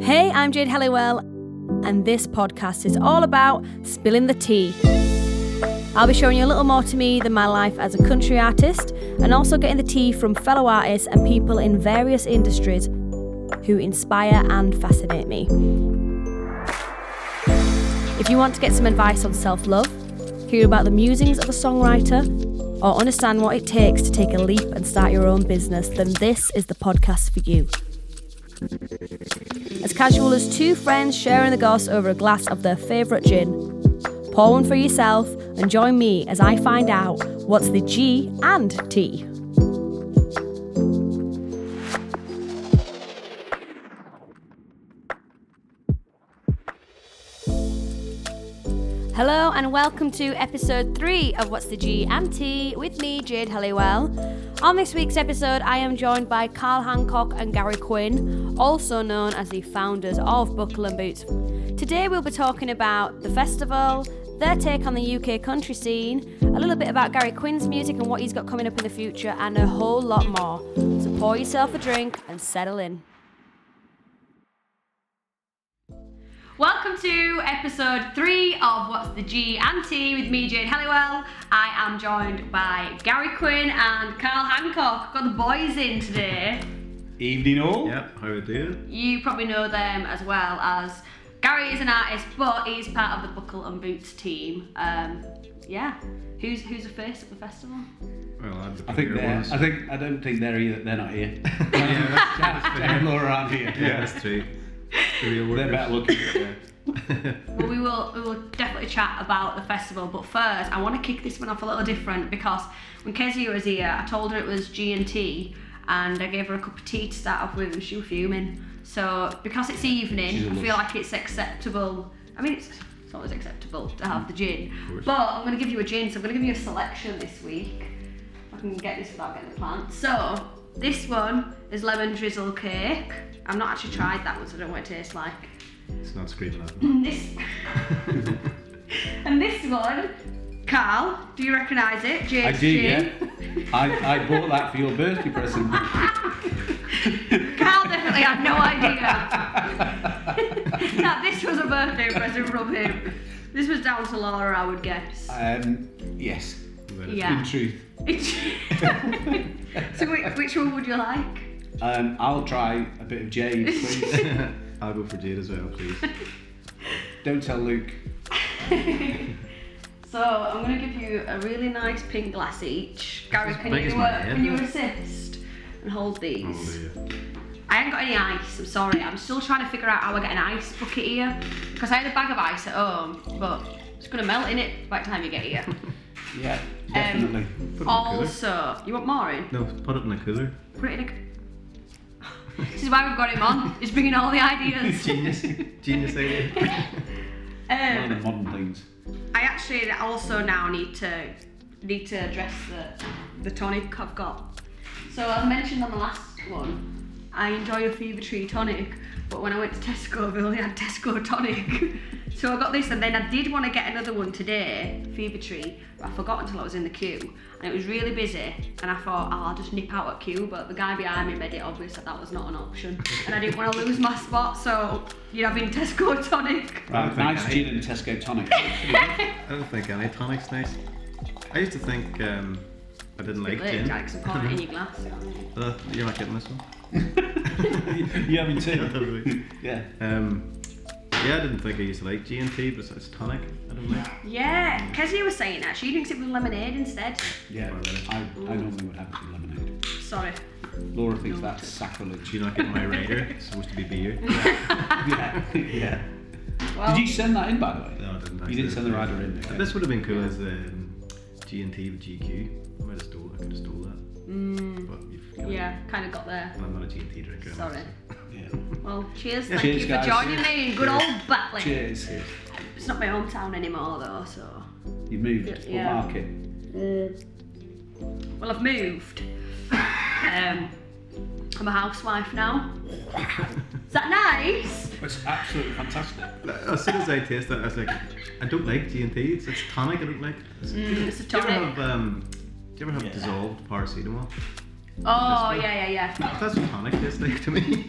Hey, I'm Jade Halliwell, and this podcast is all about spilling the tea. I'll be showing you a little more to me than my life as a country artist, and also getting the tea from fellow artists and people in various industries who inspire and fascinate me. If you want to get some advice on self love, hear about the musings of a songwriter, or understand what it takes to take a leap and start your own business, then this is the podcast for you. As casual as two friends sharing the goss over a glass of their favourite gin, pour one for yourself and join me as I find out what's the G and T. Hello and welcome to episode three of What's the G and T with me, Jade Halliwell. On this week's episode, I am joined by Karl Hancock and Gary Quinn, also known as the founders of Buckle and Boots. Today, we'll be talking about the festival, their take on the UK country scene, a little bit about Gary Quinn's music and what he's got coming up in the future, and a whole lot more. So pour yourself a drink and settle in. Welcome to episode three of What's the G and T with me, Jade Halliwell. I am joined by Gary Quinn and Karl Hancock. Got the boys in today. Evening all. Yep, how are you doing? You probably know them as well as Gary is an artist, but he's part of the Buckle and Boots team. Um, yeah. Who's who's the first at the festival? Well, I'm the I think they're. ones. I think I don't think they're either. They're not here. yeah, that's, that's They're fair. more around here. Yeah, that's true. The real They're better looking. Well, we will we will definitely chat about the festival, but first I want to kick this one off a little different because when Kezia was here, I told her it was G and T, and I gave her a cup of tea to start off with, and she was fuming. So because it's She's evening, a I feel like it's acceptable. I mean, it's, it's always acceptable to have the gin, but I'm going to give you a gin. So I'm going to give you a selection this week. If I can get this without getting the plant. So this one is lemon drizzle cake. I've not actually tried that one, so I don't know what it tastes like. It's not screaming at me. And this and this one, Karl, do you recognise it? Jade's I do, yeah. I, I bought that for your birthday present. Karl definitely had no idea that this was a birthday present from him. This was down to Laura, I would guess. Um, yes. Yeah. In truth. so which, which one would you like? Um, I'll try a bit of Jade, please. I'll go for Jade as well, please. don't tell Luke. So I'm going to give you a really nice pink glass each. Gary, As can big you as my uh, head, can you look. assist and hold these? Hallelujah. I haven't got any ice, I'm sorry. I'm still trying to figure out how I get an ice bucket here. Because I had a bag of ice at home, but it's going to melt in it by the time you get here. Yeah, definitely. Put it in the cooler. also, you want more in? No, put it in the cooler. Put it in a... this is why we've got him on. He's bringing all the ideas. Genius. Genius idea. One of Um, the modern things. I actually also now need to need to address the the tonic I've got. So I mentioned on the last one, I enjoy a Fever Tree tonic, but when I went to Tesco, they only had Tesco tonic. so I got this, and then I did want to get another one today, Fever Tree, but I forgot until I was in the queue, and it was really busy. And I thought, oh, I'll just nip out at queue, but the guy behind me made it obvious that that was not an option, and I didn't want to lose my spot. So you're having Tesco tonic. Right, think nice gin and Tesco tonic. I don't think any tonic's nice. I used to think um, I didn't like gin. Jack's and pour in your glass. Uh, you're not getting this one. you having tea? yeah. Um, yeah, I didn't think I used to like G and T, but it's tonic. I don't like. Yeah, Kezia was saying that. She thinks it with lemonade instead. Yeah, I, I normally would have some lemonade. Sorry. Laura thinks that's sacrilege. Do you not get my rider? It's supposed to be beer. yeah, yeah. Well, Did you send that in, by the way? No, I didn't. You didn't send the rider in. okay. This would have been cool as the um, G and T with GQ. I might have stole. I could have stole that. mm, But you've yeah, kind of got there. I'm not a G and T drinker. Sorry. Yeah. Well, cheers. Yeah, Thank cheers, you for guys. joining me in good old Batley. Cheers. It's not my hometown anymore though, so. You moved. Yeah. What market? Well, I've moved. Um, I'm a housewife now. Is that nice? It's absolutely fantastic. As soon as I taste that, I was like, I don't like G and T. It's, it's tonic. I don't like. Mm, it's a tonic. Do you ever have um? Do you ever have Yeah. dissolved paracetamol? Oh, yeah, yeah, yeah. That's what tonic tastes like to me.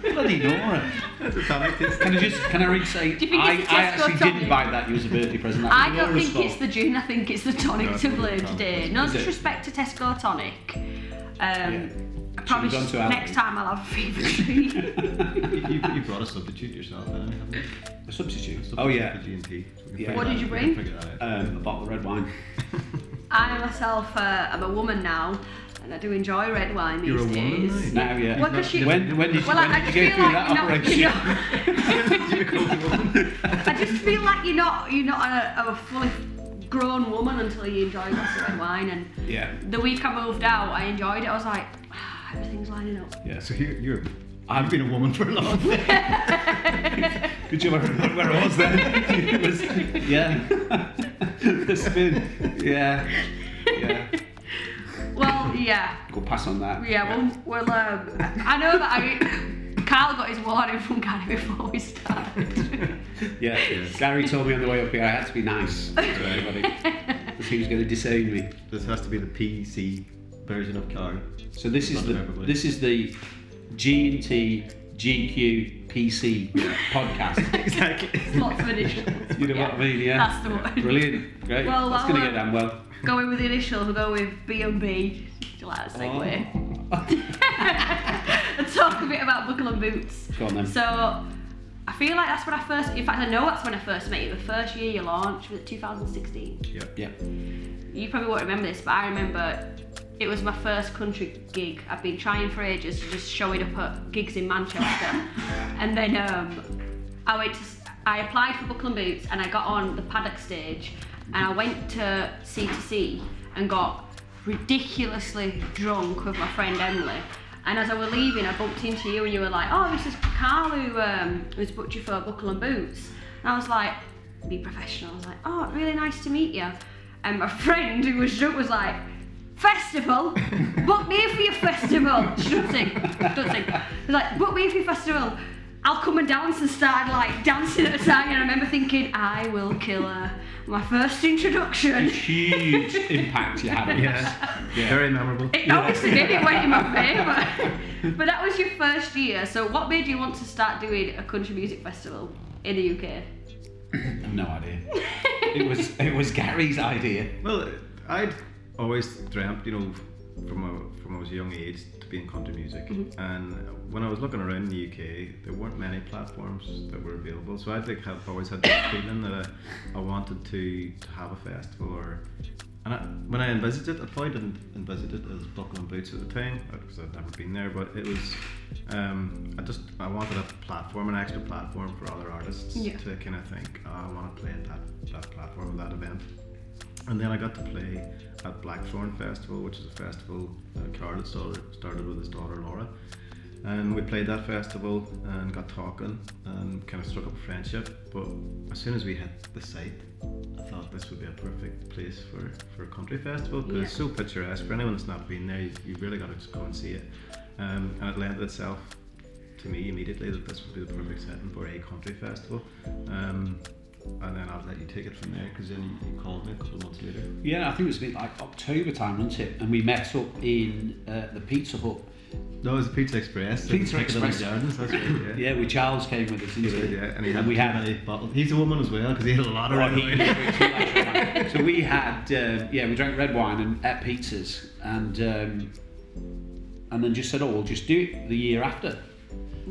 Bloody Nora. It's a tonic. It's Can I just can I really say Do you think I, it's a I Tesco actually tonic? didn't buy that you as a birthday present. That was I don't Laura's think fault. it's the gin. I think it's the tonic No, to it's blame the tonic. today. No Is it? disrespect to Tesco tonic. Um, I Should probably we go Aldi? next time I'll have a fever tree. you, you, you brought a substitute yourself, then, haven't you? A substitute. Substitute Oh yeah, For G&T. So we can Yeah. figure What that did you out. We bring? figure that out. um, a bottle of red wine. I myself, uh, I'm a woman now, and I do enjoy red wine these You're a woman days. now? Now, yeah. Well, 'cause you- when when did you, Well, when I, I did just you go through like that operation? you're not You called. I just feel like you're not you're not a, a fully grown woman until you enjoy a glass of red wine. And yeah, the week I moved out, I enjoyed it. I was like, ah, everything's lining up. yeah. So you, you're, I've been a woman for a long time. Good job I remember where I was then. it was, yeah. the spin. Yeah. Yeah. Well, yeah, Go pass on that. yeah. Well, well um, I know that I. Karl got his warning from Gary before we started. Yeah. Gary told me on the way up here I had to be nice to everybody. Because he was going to disown me. This has to be the PC version of car. So this is the everybody. this is the G and T GQ PC podcast. Exactly. Lots of initials. You know what I mean? Yeah. That's the one. Brilliant. Great. Well, That's I'll, going to get down well. Going with the initials, we'll go with B and B. You like that segue? and talk a bit about buckle and boots. Go on then. So I feel like that's when I first, in fact, I know that's when I first met you. The first year you launched was it 2016. Yep. Yeah. You probably won't remember this, but I remember it was my first country gig. I've been trying for ages to just showing up at gigs in Manchester, and then um, I went to, I applied for Buckle and Boots, and I got on the paddock stage, and I went to C to C and got ridiculously drunk with my friend Emily. And as I were leaving, I bumped into you, and you were like, "Oh, this is Karl who um, booked you for a Buckle and Boots." And I was like, "Be professional." I was like, "Oh, really nice to meet you." And my friend who was drunk was like, "Festival? book me for your festival." Strutting, strutting. He was like, "Book me for your festival." I'll come and dance and started like dancing at the time, and I remember thinking, "I will kill her." My first introduction. Huge impact you had on us. Yeah. Yeah. Very memorable. It obviously did. It went in my favour. but that was your first year. So what made you want to start doing a country music festival in the UK? I have no idea. it was it was Gary's idea. Well, I'd always dreamt, you know, from a from a young age to be in country music. And when I was looking around in the UK, there weren't many platforms that were available. So I'd like have always had this feeling that I, I wanted to, to have a festival or. And I, when I envisaged it, I probably didn't envisage it as Buckle and Boots at the time because I'd never been there. But it was, um, I just I wanted a platform, an extra platform for other artists Yeah. to kind of think, oh, I want to play at that that platform, that event. And then I got to play at Blackthorn Festival, which is a festival that Karl started, started with his daughter Laura. And we played that festival and got talking and kind of struck up a friendship. But as soon as we hit the site, I thought this would be a perfect place for, for a country festival because it's so picturesque. For anyone that's not been there, you, you really got to go and see it. Um, and it lent itself to me immediately that this would be the perfect setting for a country festival. Um, and then I'll let you take it from there because then you, you called me a couple of months later. Yeah, I think it was a bit like October time, wasn't it? And we met up in uh, the Pizza Hut. No, it was Pizza Express. Pizza Express. Gardens, that's right, yeah. Yeah, with Charles came with us. He did, yeah, and he had we had many bottles. He's a woman as well because he had a lot of red wine. so we had uh, yeah we drank red wine and ate pizzas and um, and then just said oh we'll just do it the year after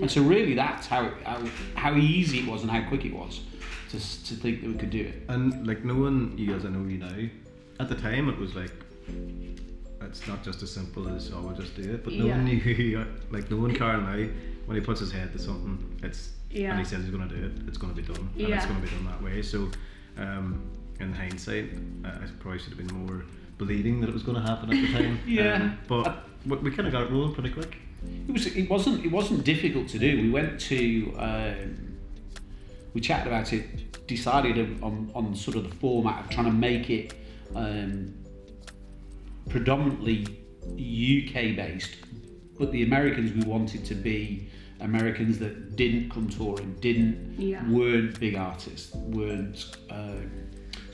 and so really that's how, how how easy it was and how quick it was to, to think that we could do it And like knowing you guys, I know you now, at the time it was like it's not just as simple as oh we'll just do it. But no Yeah. you, like knowing Karl now, when he puts his head to something, it's Yeah. and he says he's going to do it, it's going to be done, and it's going to be done that way. So, um, in hindsight, uh, I probably should have been more believing that it was going to happen at the time. Yeah. Um, but we, we kind of got it rolling pretty quick. It was. It wasn't. It wasn't difficult to do. We went to. Um, we chatted about it. Decided on on sort of the format of trying to make it um, predominantly UK based, but the Americans we wanted to be Americans that didn't come touring, didn't Yeah. weren't big artists, weren't. Um,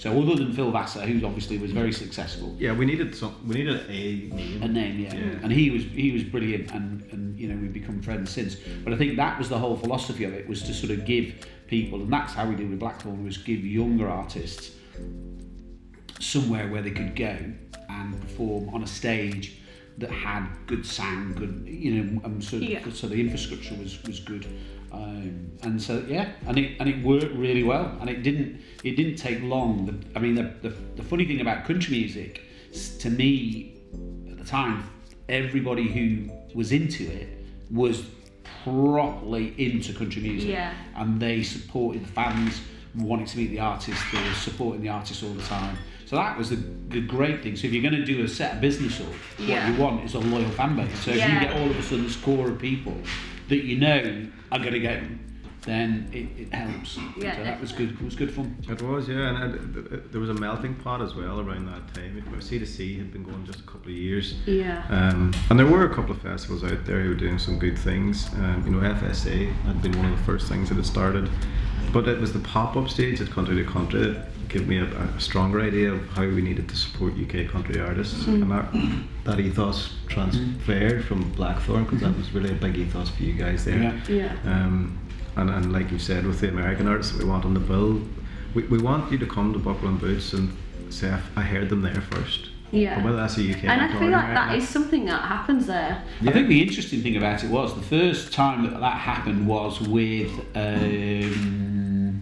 So other than Phil Vassar, who obviously was very successful, Yeah, we needed some. We needed a name. a name, yeah. Yeah. And he was he was brilliant, and and you know we've become friends since. But I think that was the whole philosophy of it was to sort of give people, and that's how we did with Blackthorn was give younger artists somewhere where they could go and perform on a stage that had good sound, good you know, um, so, Yeah. so the infrastructure was was good. Um, and so yeah, and it and it worked really well, and it didn't it didn't take long. The, I mean, the, the the funny thing about country music, to me, at the time, everybody who was into it was properly into country music, Yeah. and they supported the fans wanting to meet the artist. They were supporting the artist all the time. So that was the, the great thing. So if you're going to do a set of business up, Yeah. what you want is a loyal fan base. So if you get all of a sudden this core of people that you know are going to go, then it, it helps. Yeah, so that was good. It was good fun. It was, yeah, and uh, th- th- there was a melting pot as well around that time. C to C had been going just a couple of years, Yeah. um, and there were a couple of festivals out there who were doing some good things. Um, you know, FSA had been one of the first things that had started, but it was the pop-up stage at Country to Country that gave me a, a stronger idea of how we needed to support UK country artists, and that, that ethos transferred from Blackthorn because that was really a big ethos for you guys there. Yeah. Yeah. Um, and, and like you said, with the American artists that we want on the bill, we, we want you to come to Buckle and Boots and say, "I- I heard them there first. Yeah. Or whether that's a UK And I feel like or that not. is something that happens there. I think the interesting thing about it was the first time that that happened was with. Um,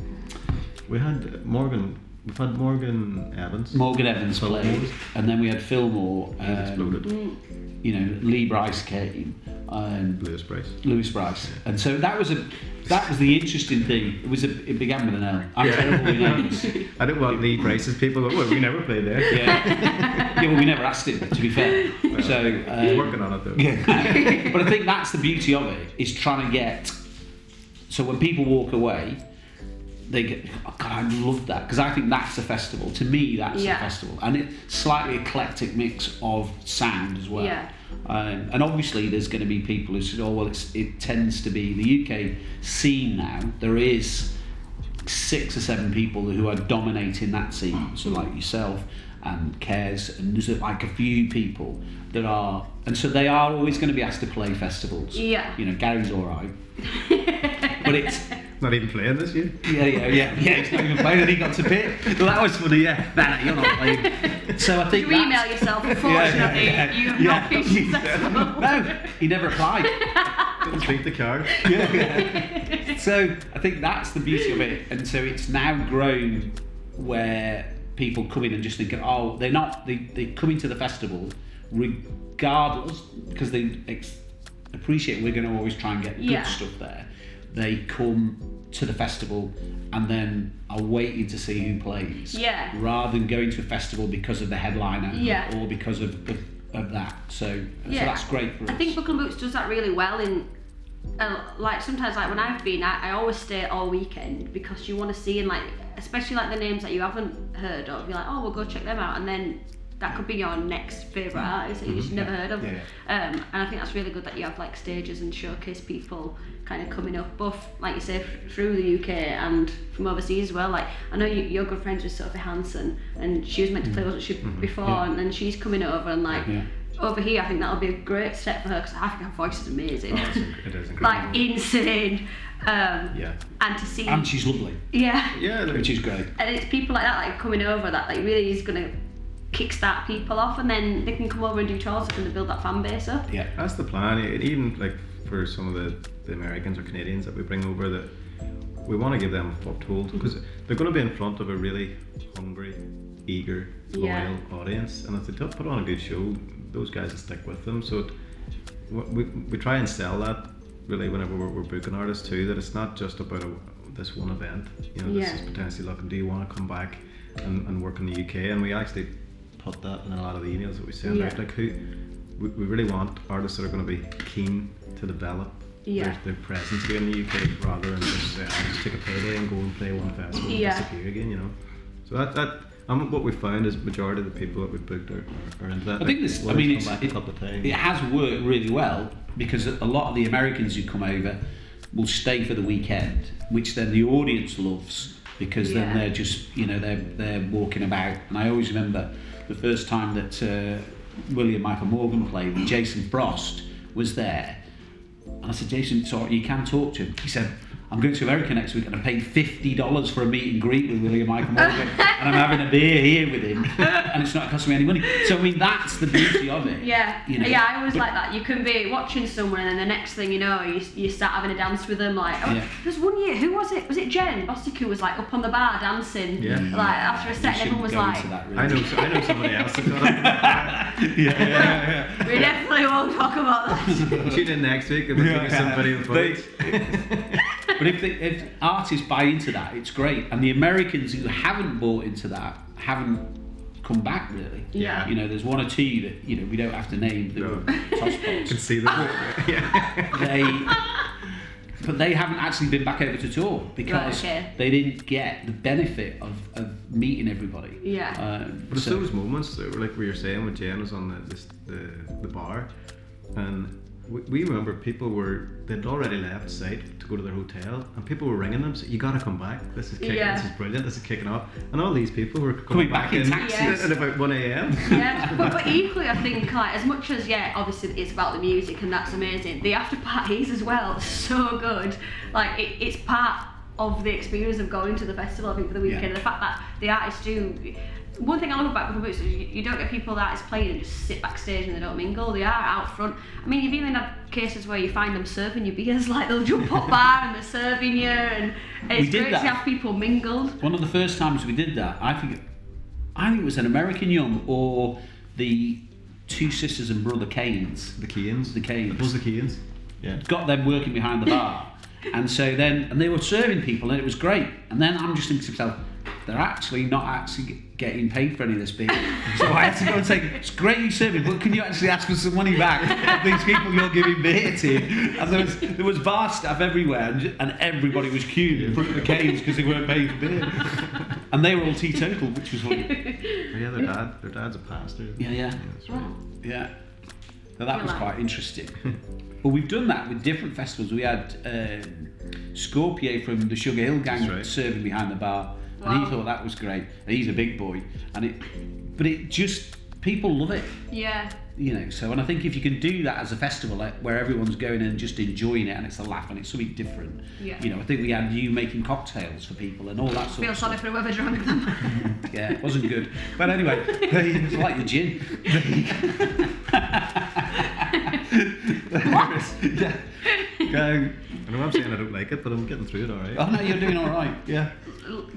We had Morgan, we've had Morgan Evans. Morgan Evans Filmore. played, and then we had Filmore. He Um, exploded. you know, Lee Brice came, um, Lewis Bryce. Lewis Bryce, and so that was a that was the interesting thing. It was a, it began with an L. I'm Yeah. terrible with names. I don't want Lee Brice's people. Go, well, we never played there. Yeah, yeah. Well, we never asked him to be fair. So He's um, working on it though. Yeah. but I think that's the beauty of it is trying to get. So when people walk away, they get. Oh God, I love that because I think that's a festival. To me, that's Yeah. a festival, and it's slightly eclectic mix of sound as well. Yeah. Um, and obviously, there's going to be people who say, "Oh, well, it's, it tends to be the UK scene now." There is six or seven people who are dominating that scene. So like yourself and Cares, and there's like a few people that are, and so they are always going to be asked to play festivals. Yeah. You know, Gary's all right, but it's Not even playing this year. yeah, yeah, yeah, yeah. He's not even playing, and he got to pick. Well, that was funny. Yeah, nah, nah, you're not playing. So I think You email that's- yourself, unfortunately, yeah, you have yeah. not been successful. no, he never applied. Didn't treat the card. yeah, yeah. So I think that's the beauty of it, and so it's now grown where people come in and just think, oh, they're not. They they come into the festival regardless because they ex- appreciate we're going to always try and get Yeah. good stuff there. They come to the festival and then are waiting to see who plays, Yeah. rather than going to a festival because of the headliner Yeah. or because of, of, of that. So, so Yeah. that's great for us. I think Buckle and Boots does that really well in uh, like sometimes like when I've been I, I always stay all weekend because you want to see and like especially like the names that you haven't heard of you're like oh we'll go check them out and then that could be your next favourite artist that you just never heard of Yeah, Um, and I think that's really good that you have like stages and showcase people kind of coming up both like you say f- through the UK and from overseas as well like I know you, you're good friends with Sophie Hansen and she was meant to play wasn't she before Yeah. and then she's coming over and like Yeah. over here, I think that'll be a great step for her because I think her voice is amazing. Oh, inc- it is incredible. like insane. Um, Yeah. And to see, and she's lovely, yeah, Yeah, which is great. and it's people like that like coming over that like really is gonna kickstart people off, and then they can come over and do tours and they build that fan base up. Yeah. That's the plan. And even like for some of the, the Americans or Canadians that we bring over, that we want to give them a foothold because they're going to be in front of a really hungry, eager, loyal Yeah. audience, and if they don't put on a good show, those guys will stick with them. So it, we, we try and sell that really whenever we're, we're booking artists too. That it's not just about a, this one event. You know, Yeah. this is potentially looking. Do you want to come back and, and work in the UK? And we actually put that in a lot of the emails that we send Yeah. out. Like who we, we really want artists that are going to be keen to develop Yeah. their, their presence here in the UK rather than just, say, I'll just take a payday and go and play one festival Yeah. and disappear again, you know. So that, that and what we found is majority of the people that we booked are, are, are into that. I think this. I mean, it's, it, a couple it has worked really well because a lot of the Americans who come over will stay for the weekend, which then the audience loves, because Yeah. then they're just you know they're they're walking about. And I always remember the first time that uh, William Michael Morgan played, Jason Frost was there, and I said, Jason, sorry, you can talk to him. He said. I'm going to America next week and I paid fifty dollars for a meet and greet with William Michael Morgan and I'm having a beer here with him and it's not costing me any money. So I mean that's the beauty of it. Yeah, You know? yeah, I always like that. You can be watching someone, and then the next thing you know, you, you start having a dance with them. Like, oh, Yeah. there's one year, who was it? Was it Jenn Bostic was like up on the bar dancing? Yeah. Mm. Like after a We set, and everyone was go like, that, really. I know, I know somebody else that got up. yeah, yeah, we definitely won't talk about that. Tune in next week and we'll give you somebody with They- votes. But if, they, if artists buy into that, it's great. And the Americans who haven't bought into that haven't come back really. Yeah. You know, there's one or two that you know we don't have to name that No. were toss can see them. yeah. They, but they haven't actually been back over to tour because Right, okay. they didn't get the benefit of, of meeting everybody. Yeah. Um, But it's so- those moments, that were like we were saying when Jen was on the this, the, the bar, and we, we remember people were they'd already left site to go to their hotel, and people were ringing them, so you got to come back. This is kicking. Yeah. This is brilliant. This is kicking off, and all these people were Coming back in taxis. at about one a.m. yeah, but, but equally, I think like as much as yeah, obviously it's about the music and that's amazing. The after parties as well, so good. Like it, it's part of the experience of going to the festival. I think for the weekend, Yeah. the fact that the artists do. One thing I love about Purple Boots is you, you don't get people that is playing and just sit backstage and they don't mingle. They are out front. I mean, you've even had cases where you find them serving you beers, like they'll jump up bar and they're serving you, and it's We did great that. to have people mingled. One of the first times we did that, I think, I think it was an American Young or the two sisters and brother Cains. The Keans. The Cains. Was the Keans? Yeah. got them working behind the bar. And so then, and they were serving people, and it was great. And then I'm just thinking to myself, they're actually not actually getting paid for any of this beer. So I had to go and say, it's great you serving, but can you actually ask for some money back? of These people you're giving beer to. And there was there was bar staff everywhere, and, and everybody was queued in front of the Cains because they weren't paying for beer. And they were all teetotal, which was funny. Yeah, their dad. Their dad's a pastor. isn't? Yeah, yeah. right. Yeah. So that Feel was like- quite interesting. but we've done that with different festivals. We had um, Scorpio from the Sugar Hill Gang right. serving behind the bar, and he thought that was great. And he's a big boy, and it, but it just people love it, Yeah. you know. So, and I think if you can do that as a festival, like, where everyone's going and just enjoying it, and it's a laugh and it's something different. Yeah. You know, I think we had you making cocktails for people and all that sort Feel of sorry stuff. for whoever drank them. Yeah, it wasn't good. But anyway, it's like the gin. What? yeah. Go. I know I'm saying I don't like it, but I'm getting through it all right. Oh no, you're doing all right. Yeah.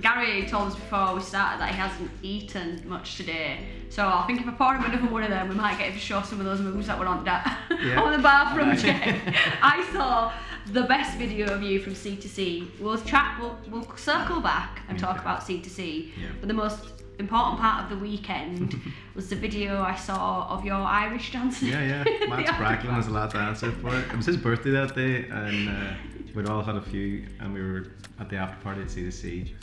Gary told us before we started that he hasn't eaten much today. So I think if I pour him another one of them, we might get him to show some of those moves that were on that Yeah. on the bathroom Right. Jay. I saw the best video of you from C to C. We'll chat. We'll, we'll circle back and talk about C to C. Yeah. But the most important part of the weekend was the video I saw of your Irish dancing. Yeah, yeah. Matt The Spracklin was the last answer for it. It was his birthday that day, and uh, we'd all had a few, and we were at the after party at C to C,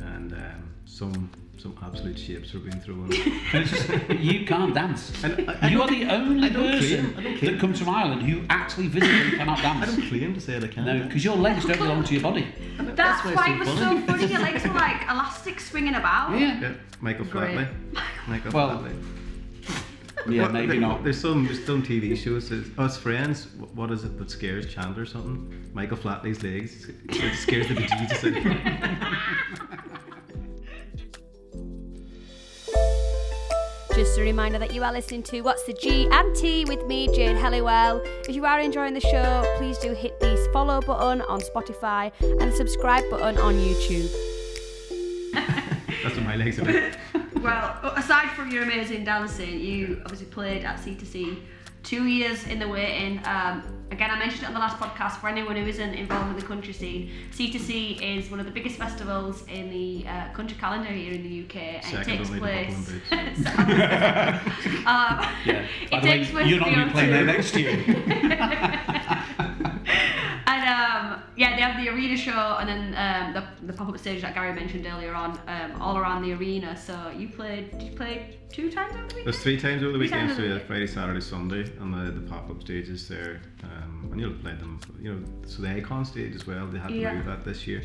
and um, some some absolute shapes were being thrown. It's you can't dance. I- I you are the only person claim- I don't claim- that comes from Ireland who actually physically cannot dance. I don't claim to say that I can. No, because your legs don't belong to your body. That's, why it was funny. so funny. Your legs were like elastic swinging about. Yeah. Yeah, Michael Great. Flatley. Michael Well, Flatley. Yeah, What- maybe there- not. There's some there's some TV shows. There's, oh, Friends. What is it that scares Chandler or something? Michael Flatley's legs. It scares the bejesus out of him. Just a reminder that you are listening to What's the G and T with me, Jade Helliwell. If you are enjoying the show, please do hit the follow button on Spotify and the subscribe button on YouTube. That's what my legs are. Well, aside from your amazing dancing, you obviously played at C2C two years in the waiting. Um, again, I mentioned it on the last podcast for anyone who isn't involved in the country scene. C2C is one of the biggest festivals in the uh, country calendar here in the UK, and Second it takes place. Um, Yeah. By it the way, takes place you're not going to be playing there next year. Um, yeah, they have the arena show and then um, the, the pop-up stage that Gary mentioned earlier on, um, all around the arena. So you played, did you play two times over the weekend? There's three times over the Three weekend, so yeah, Friday, Saturday, Sunday, and the, the pop-up stages there. Um, and you'll play them, you know, so the Icon stage as well. They had to Yeah. move that this year.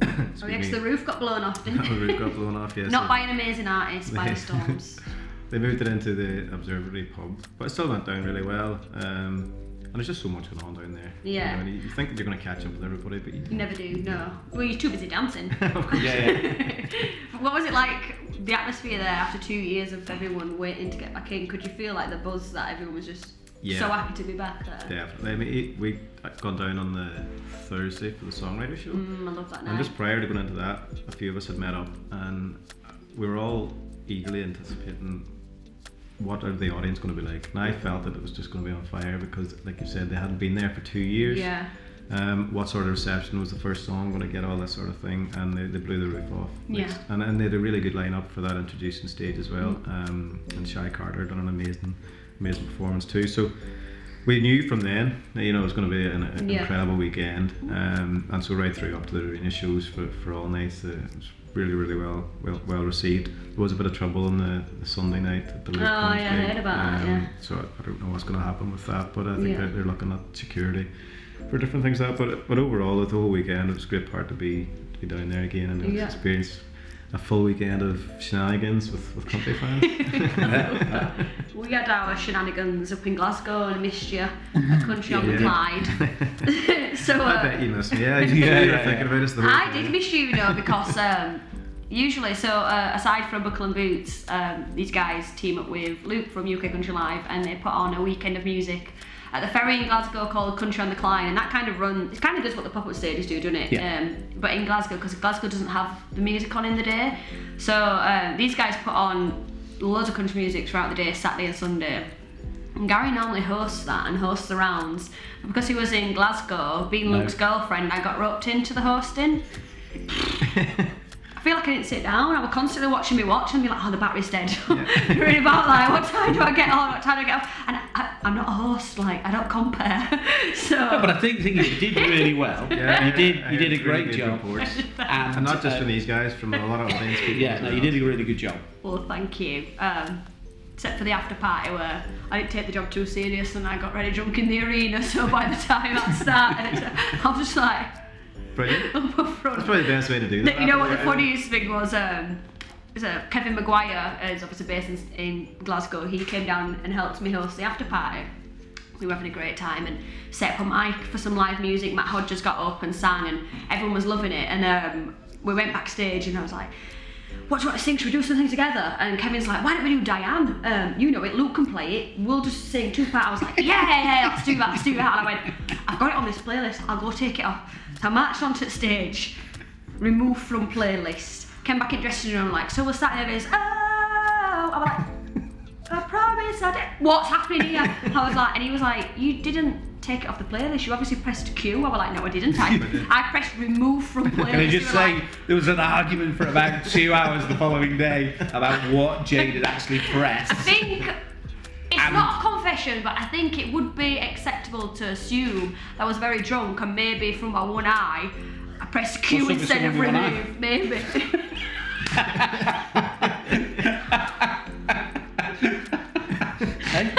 Oh, yeah, the roof got blown off, didn't the roof got blown off. Yeah, Not so by an amazing artist, by the storms. they moved it into the observatory pub, but it still went down really well. Um, and there's just so much going on down there. You Yeah. know, and you, you think that you're going to catch up with everybody, but you You never do, no. Well, you're too busy dancing. of course. Yeah, yeah. what was it like, the atmosphere there after two years of everyone waiting to get back in? Could you feel like the buzz that everyone was just Yeah. so happy to be back there? Definitely. I mean, we got gone down on the Thursday for the songwriter show. Mm, I love that night. And just prior to going into that, a few of us had met up and we were all eagerly anticipating what are the audience going to be like. And I felt that it was just going to be on fire because, like you said, they hadn't been there for two years. yeah. Um, what sort of reception was the first song going to get, all that sort of thing, and they, they blew the roof off. Like, Yeah. And, and they had a really good lineup for that introducing stage as well. Mm. Um, and Shy Carter done an amazing, amazing performance too. So we knew from then, that, you know, it was going to be an, an Yeah. incredible weekend. Um, and so right through up to the arena shows for, for all nights, uh, it was really, really well, well, well received. There was a bit of trouble on the, the Sunday night at the Luke Oh, yeah, I heard about that, um, yeah. So I, I don't know what's going to happen with that, but I think Yeah. they're, they're looking at security for different things like that. But but overall, the whole weekend it was a great part to be to be down there again and Yeah. experience a full weekend of shenanigans with, with country fans. We had our shenanigans up in Glasgow and missed you. At Country on the Clyde. so uh, I bet you missed me. Yeah, you Yeah, were yeah, thinking about us the whole I did miss you, you know, because um, usually, so uh, aside from Buckle and Boots, um, these guys team up with Luke from UK Country Live and they put on a weekend of music at the ferry in Glasgow called Country on the Clyde, and that kind of run, it kind of does what the pop up stages do, doesn't it? Yeah. Um, but in Glasgow, because Glasgow doesn't have the music on in the day. So uh, these guys put on loads of country music throughout the day, Saturday and Sunday. And Gary normally hosts that and hosts the rounds. But because he was in Glasgow, being No. Luke's girlfriend, I got roped into the hosting. I feel like I didn't sit down. I was constantly watching me watch and be like, oh, the battery's dead. Reading about like, what time do I get on? What time do I get off? And I, I'm not a horse. Like, I don't compare. so. No, but I think, the thing is, you did really well. Yeah, you did. You did a great good job. And, And not just uh, from these guys, from a lot of audience people. Yeah, no, well. you did a really good job. Well, thank you. Um, except for the after party where I didn't take the job too serious and I got really drunk in the arena. So by the time that started, I was just like Brilliant. up front. That's probably the best way to do that. You know what the funniest thing was? Um, is uh, Kevin Maguire is obviously based in, in Glasgow. He came down and helped me host the after party. We were having a great time and set up a mic for some live music. Matt Hodges got up and sang, and everyone was loving it. And um, we went backstage, and I was like, "What do you want to sing? Should we do something together?" And Kevin's like, "Why don't we do Diane? Um, you know it. Luke can play it. We'll just sing two parts." I was like, "Yeah, yeah, yeah, let's do that. Let's do that." And I went, "I've got it on this playlist. I'll go take it off." So I marched onto the stage removed from playlist. Came back in dressing room like, so we're starting this. Oh, I'm like, I promise I did. What's happening here? I was like, and he was like, you didn't take it off the playlist. You obviously pressed Q. I was like, no, I didn't. I, I pressed remove from playlist. Can I just say like, there was an argument for about two hours the following day about what Jade had actually pressed. I think it's not a confession, but I think it would be acceptable to assume that I was very drunk and maybe from my one eye, I pressed Q What's instead of someone with one eye? remove. Maybe. Hey,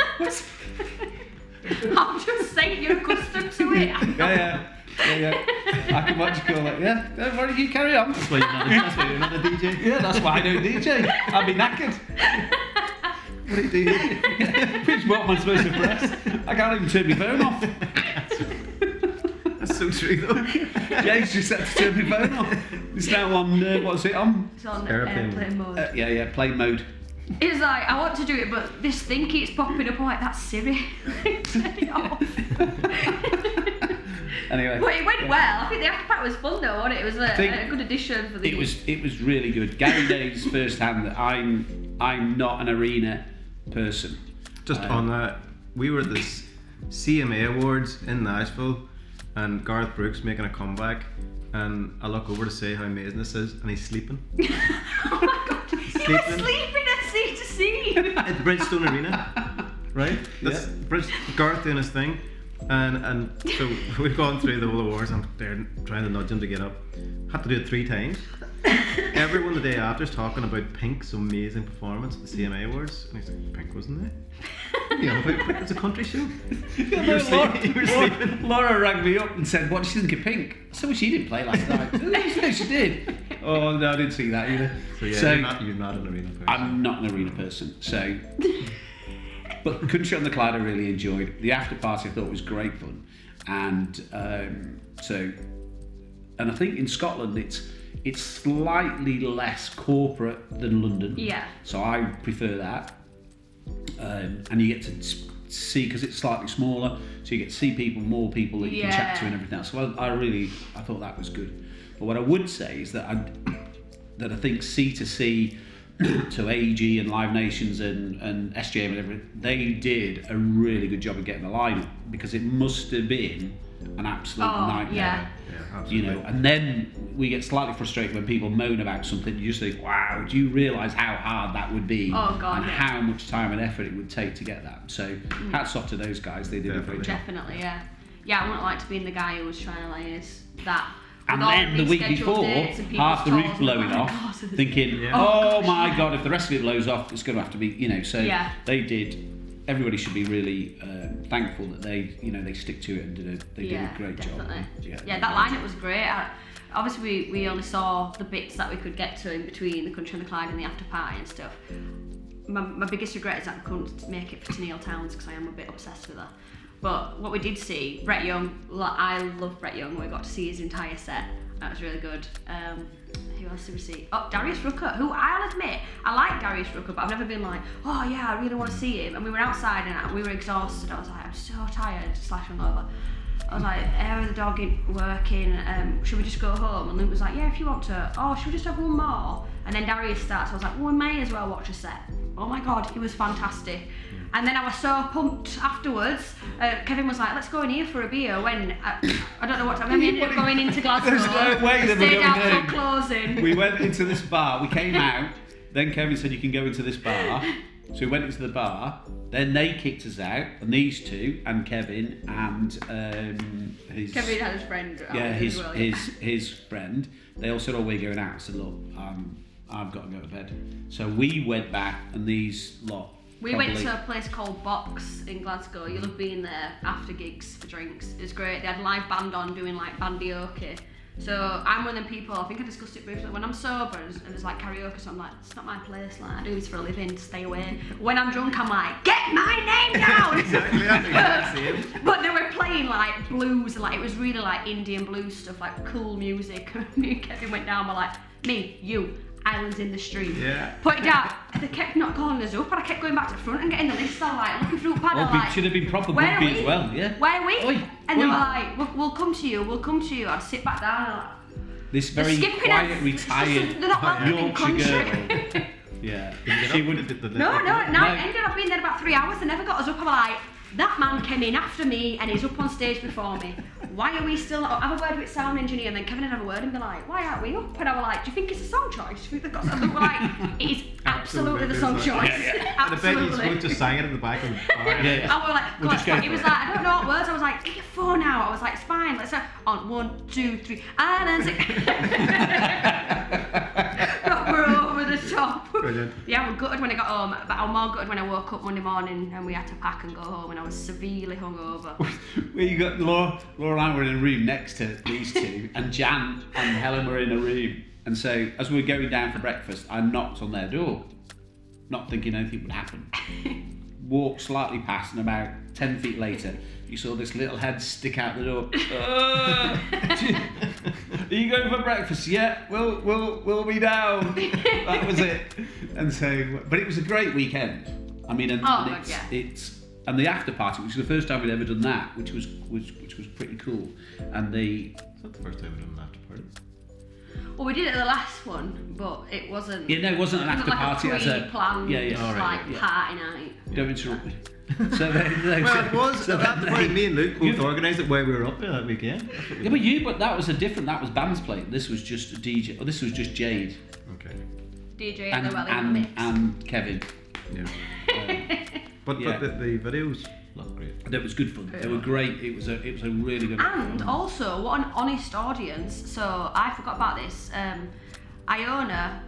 I'm just saying you're accustomed to it. Yeah, yeah, yeah, yeah. I can watch you call it. Yeah, don't worry, you carry on. That's why you're not, that's why you're not a DJ. Yeah, that's why I don't DJ. I'd be knackered. What do you do? Which button am I supposed to press? I can't even turn my phone off. That's so true though. Jade's just set to turn my phone off. It's now on, uh, what's it on? It's on Airplane airplane, mode. Uh, yeah, yeah, plane mode. it's like I want to do it, but this thing keeps popping up. I'm like that's Siri. Turn it off. Anyway. but it went well. I think the after party was fun though. Wasn't it? It was a, a good addition for the. It was it was really good. Gary Days firsthand that I'm I'm not an arena person. Just Um, on that, we were at this CMA Awards in Nashville, and Garth Brooks making a comeback, and I look over to say how amazing this is, and he's sleeping oh my god! He was Sleeping. sleeping at sea to sea. at the Bridgestone Arena, right? That's Yeah. Bridge, Garth doing his thing, and and so we've gone through the whole awards. I'm there trying to nudge him to get up. Had to do it three times. Everyone the day after is talking about Pink's amazing performance at the CMA Awards, and he's like, "Pink wasn't there? You know, but it's a country show." Yeah, were Laura, sleeping- you were Laura- sleeping. Laura rang me up and said, "What you think of Pink?" I so she didn't play last night. no, she did. Oh no, I didn't see that either. So yeah, you're, not, you're not an arena person. I'm not an arena person, so. But Country on the Clyde, I really enjoyed. The after party, I thought was great fun, and um, so, and I think in Scotland it's it's slightly less corporate than London. Yeah. So I prefer that, um, and you get to see because it's slightly smaller, so you get to see people, more people that you can chat to and everything else. So I, I really, I thought that was good. But what I would say is that I, that I think C to C to AEG and Live Nations and, and SJM and everything, they did a really good job of getting the lineup because it must have been an absolute Oh, nightmare. yeah. yeah, You know, and then we get slightly frustrated when people moan about something. You just think, "Wow, do you realise how hard that would be, Oh, God, and yeah. how much time and effort it would take to get that?" So, mm. hats off to those guys. They did a great job. Definitely, yeah. Yeah, I wouldn't like to be in the guy who was trying to liaise that. And then the week before, dates and people's half the roof blowing oh off, God. thinking, Yeah. "Oh, Oh, gosh, my yeah. god, if the rest of it blows off, it's going to have to be," you know. So Yeah. they did. Everybody should be really um, thankful that they, you know, they stick to it and did a they yeah, did a great definitely. job. Yeah, that lineup was great. I, obviously, we, we only saw the bits that we could get to in between the country and the Clyde and the after party and stuff. My, my biggest regret is that I couldn't make it for Tenille Townes because I am a bit obsessed with her. But what we did see, Brett Young, I love Brett Young. We got to see his entire set. That was really good. Um, who else did we see? Oh, Darius Rucker, who I'll admit, I like Darius Rucker, but I've never been like, oh yeah, I really want to see him. And we were outside and we were exhausted. I was like, I'm so tired, slash hungover. I was like, are the dog in, working? Um, should we just go home? And Luke was like, yeah, if you want to. Oh, should we just have one more? And then Darius starts. I was like, well, we may as well watch a set. Oh my god, he was fantastic. And then I was so pumped afterwards. Uh, Kevin was like, let's go in here for a beer. When uh, I don't know what time. We ended up going into Glasgow. There's no way that we're out till closing. we went into this bar. We came out. Then Kevin said, "You can go into this bar." So we went into the bar. Then they kicked us out, and these two, and Kevin, and um, his Kevin had his friend. yeah, his well, yeah. his his friend. They all said, "Oh, we're going out." I said, "Look, um, I've got to go to bed." So we went back, and these lot. We went to a place called Box in Glasgow. You'll have been there after gigs for drinks. It was great. They had a live band on doing like bandioke. So I'm one of them people, I think I discussed it briefly, when I'm sober and there's like karaoke, so I'm like, it's not my place, like I do this for a living, stay away. When I'm drunk, I'm like, get my name down! Exactly, I think that's the. But they were playing like blues, like it was really like Indian blues stuff, like cool music. me and Kevin went down, we're like, me, you, islands in the street. Yeah. Put it down. They kept not calling us up, and I kept going back to the front and getting the list. I'm like looking through the panel, Oh, like, should have been proper where are we? as well, yeah. Where are we? Oi, and they oi. were like, we'll, we'll come to you, we'll come to you. I'd sit back down and like, This very skipping quiet, us. retired They're not Yorkshire girl. Yeah, Get she up would. with the- the- No, no, no. No. I ended up being there about three hours. They never got us up. I'm like, that man came in after me and he's up on stage before me. Why are we still not? Have a word with sound engineer and then Kevin would have a word and be like, why aren't we up? And I was like, do you think it's a song choice? Do you think they've got something? We're like, it is absolutely the song Absolutely. choice. And I bet you Absolutely. supposed to sang it in the back of the bar. Yeah, yeah. I was like, We'll God, just go he was it. like, I don't know what words. I was like, get your phone out. I was like, it's fine. Let's go on one, two, three, and then we're Brilliant. Yeah, we're gutted when I got home, but I'm more gutted when I woke up Monday morning and we had to pack and go home, and I was severely hungover. Where you got Laura, Laura and I were in a room next to these two, and Jan and Helen were in a room. And so, as we were going down for breakfast, I knocked on their door, not thinking anything would happen. Walked slightly past, and about 10 feet later, you saw this little head stick out the door. "Uh, Are you going for breakfast? Yeah, we'll, we'll, we'll be down. That was it. And so, but it was a great weekend. I mean, and, Oh, and it's, yeah. it's and the after party, which was the first time we'd ever done that, which was which, which was pretty cool. And the Is that the first time we've done an after party? Well, we did it at the last one, but it wasn't. yeah, no, it wasn't an after like party a as a planned yeah, yeah. All right, like yeah. party night. Don't interrupt me. So they, they, Well, so- it was so an after they- Me and Luke both organised it while we were up there that weekend. That's we Yeah, but you, but that was a different. That was bands playing. This was just a DJ. Or oh, this was just Jade Okay. DJ and and, the and, mix. and Kevin. Yeah. But Yeah. but the, the videos look great. That was good fun. They were great. It was a it was a really good. And also, what an honest audience. So I forgot about this. Um, Iona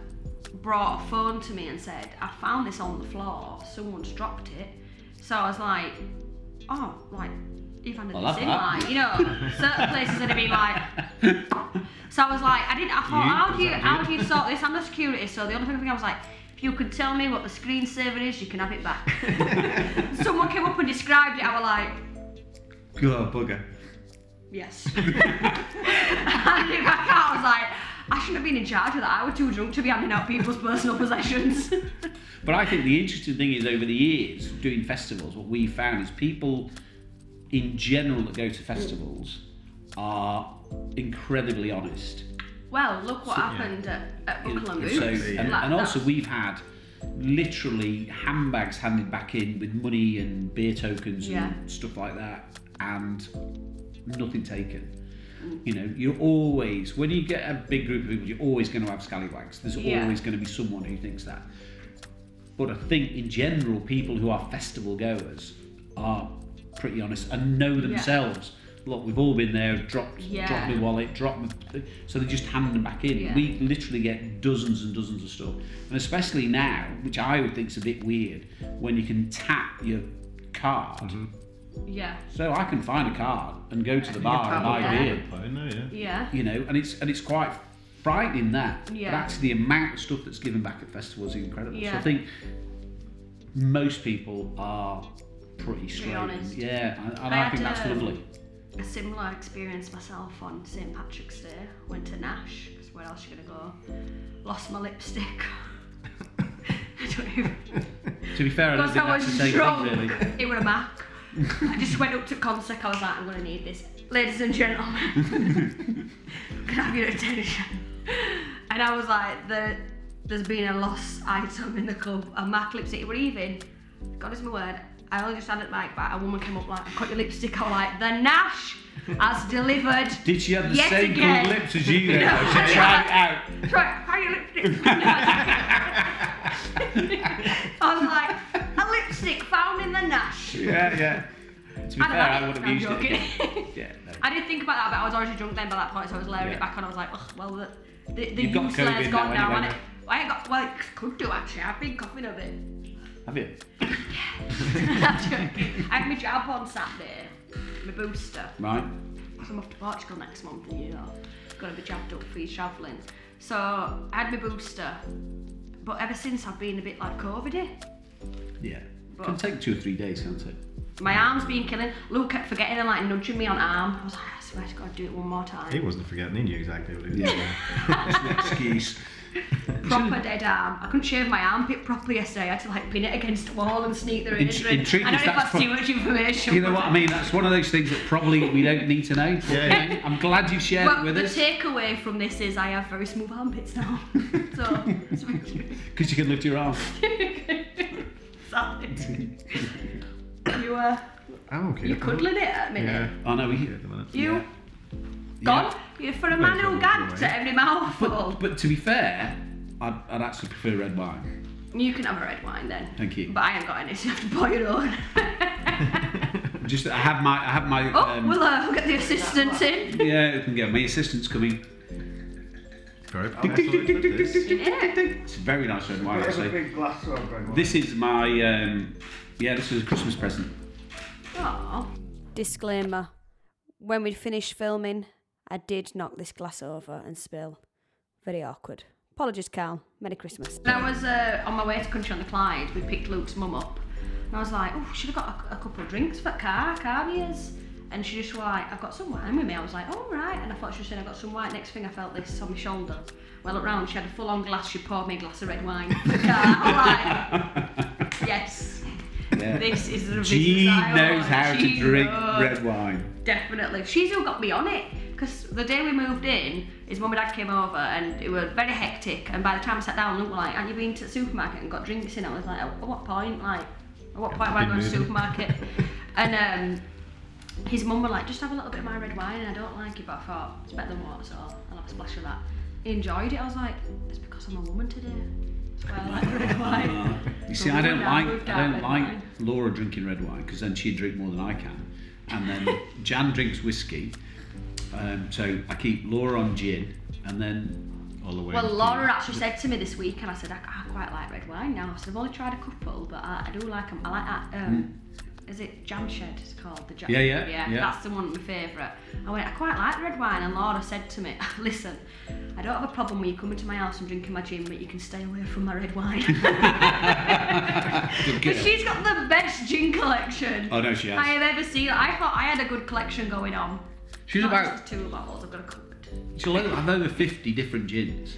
brought a phone to me and said, I found this on the floor. Someone's dropped it. So I was like, oh, like, you've handed I this in. that. Like, you know, certain places would have been like, So I was like, I didn't. I thought, You? how do you Was that how you? do you sort this? I'm the security, so the only thing I was like, if you could tell me what the screensaver is, you can have it back. Someone came up and described it. I was like, God, bugger. yes. and in my car, I was like, I shouldn't have been in charge of that. I was too drunk to be handing out people's personal possessions. But I think the interesting thing is over the years doing festivals, what we found is people in general that go to festivals are incredibly honest. Well, look what So, yeah. happened at, at Buckle and Boots. So, and, Like, and also we've had literally handbags handed back in with money and beer tokens Yeah. and stuff like that, and nothing taken. Mm. You know, you're always when you get a big group of people, you're always going to have scallywags. There's Yeah. always going to be someone who thinks that. But I think in general, people who are festival goers are pretty honest and know themselves. Look, we've all been there, dropped, Yeah. dropped my wallet, dropped my, so they just hand them back in. Yeah. We literally get dozens and dozens of stuff, and especially now, which I would think is a bit weird, when you can tap your card. Yeah. So I can find a card and go to the bar and buy Yeah. beer yeah. Yeah. you know, and it's and it's quite frightening that. Yeah. But actually, the amount of stuff that's given back at festivals is incredible. So Yeah. I think most people are pretty straight. and- honest. Yeah, and, and I I, think that's um, lovely. A similar experience myself on St Patrick's Day. Went to Nash, because where else you gonna go? Lost my lipstick. I don't even. To be fair, I don't Because think I was same drunk. thing, really. It was a Mac. I just went up to Consec. I was like, I'm gonna need this, ladies and gentlemen. Can I have your attention? And I was like, there, there's been a lost item in the club, a Mac lipstick. We're even. God is my word. I only just had it like that. A woman came up like, I got your lipstick. I was like, the Nash has delivered. Did she have the Yet same again. coloured lips as you? Then? No. She tried it out. Try, try your lipstick. I was like, a lipstick found in the Nash. Yeah, yeah. To be I fair, I would have used joking. it. Yeah, no. I did think about that, but I was already drunk then by that point, so I was layering Yeah. it back on. I was like, Ugh, well, the, the, the use layer's gone now now, anyway, and it, I ain't got, well, it could do actually. I've been coughing a bit. Have you? I'm joking. I had my jab on Saturday, my booster. Right. So I'm off to Portugal next month, and you know, got to be jabbed up for your travelling. So I had my booster, but ever since I've been a bit like COVID. Yeah. But- Can take two or three days, can't it? My arm's been killing. Luke kept forgetting and like nudging me on arm. I was like, I swear to God, do it one more time. He wasn't forgetting, he knew exactly what he was Yeah. doing. It's an excuse. proper dead arm. I couldn't shave my armpit properly yesterday. I had to like pin it against the wall and sneak the In- razor in in. truth, I don't know if that's that's too much information. You know what I mean? That's one of those things that probably we don't need to know. Yeah, yeah. I'm glad you shared Well, it with the us The takeaway from this is I have very smooth armpits now. so, because you can lift your arm. solid. you uh, I'm okay. you at the cuddling it at a minute. Yeah. Oh no, we. Okay at the minute. You Yeah. Gone? You for a man who Well, gagged at every mouthful. But, but to be fair, I'd, I'd actually prefer red wine. you can have a red wine then. Thank you. But I ain't got any, so you have to buy your own. Just I have my I have my. oh, um, we'll, uh, we'll get the assistant in. yeah, I can get my assistant's coming. Very professional outfit, this. Yeah. It's very nice red wine actually. big glass of red wine. This is my um, yeah. This is a Christmas present. Oh, Disclaimer when we'd finished filming, I did knock this glass over and spill. Very awkward. Apologies, Karl. Merry Christmas. When I was uh, on my way to Country on the Clyde, we picked Luke's mum up. And I was like, oh, should have got a, a couple of drinks for car, carniers. And she just was like, I've got some wine with me. I was like, oh, right. And I thought she was saying, I've got some wine. Next thing I felt this on my shoulder. Well, I looked round, she had a full on glass. She poured me a glass of red wine for the car. I'm like, yes, Yeah. this is the G business I knows how She to drink knows. red wine. Definitely. She's who got me on it. Because the day we moved in, his mum and dad came over and it was very hectic. And by the time I sat down, Luke was like, Aren't you been to the supermarket and got drinks in? I was like, At what point? Like, at what point am I going to the supermarket? and um, his mum was like, Just have a little bit of my red wine. And I don't like it, but I thought it's better than water, so I'll have a splash of that. He enjoyed it. I was like, It's because I'm a woman today. That's why I like red wine. You see, I don't like I don't like wine. Laura drinking red wine because then she'd drink more than I can, and then Jan drinks whiskey. Um, so I keep Laura on gin, and then All the way. Well, Laura actually said to me this week, and I said, I, I quite like red wine now. I said, I've only tried a couple, but I, I do like them. I like that um, is it Jam Shed? It's called the Jam. Yeah, yeah, yeah. yeah. That's the one my favourite. I went. I quite like red wine, and Laura said to me, "Listen, I don't have a problem with you coming to my house and drinking my gin, but you can stay away from my red wine." But she's got the best gin collection Oh no, she has. I have ever seen. I thought I had a good collection going on. She's Not about. just two bottles. I've got a cupboard. She'll have over fifty different gins.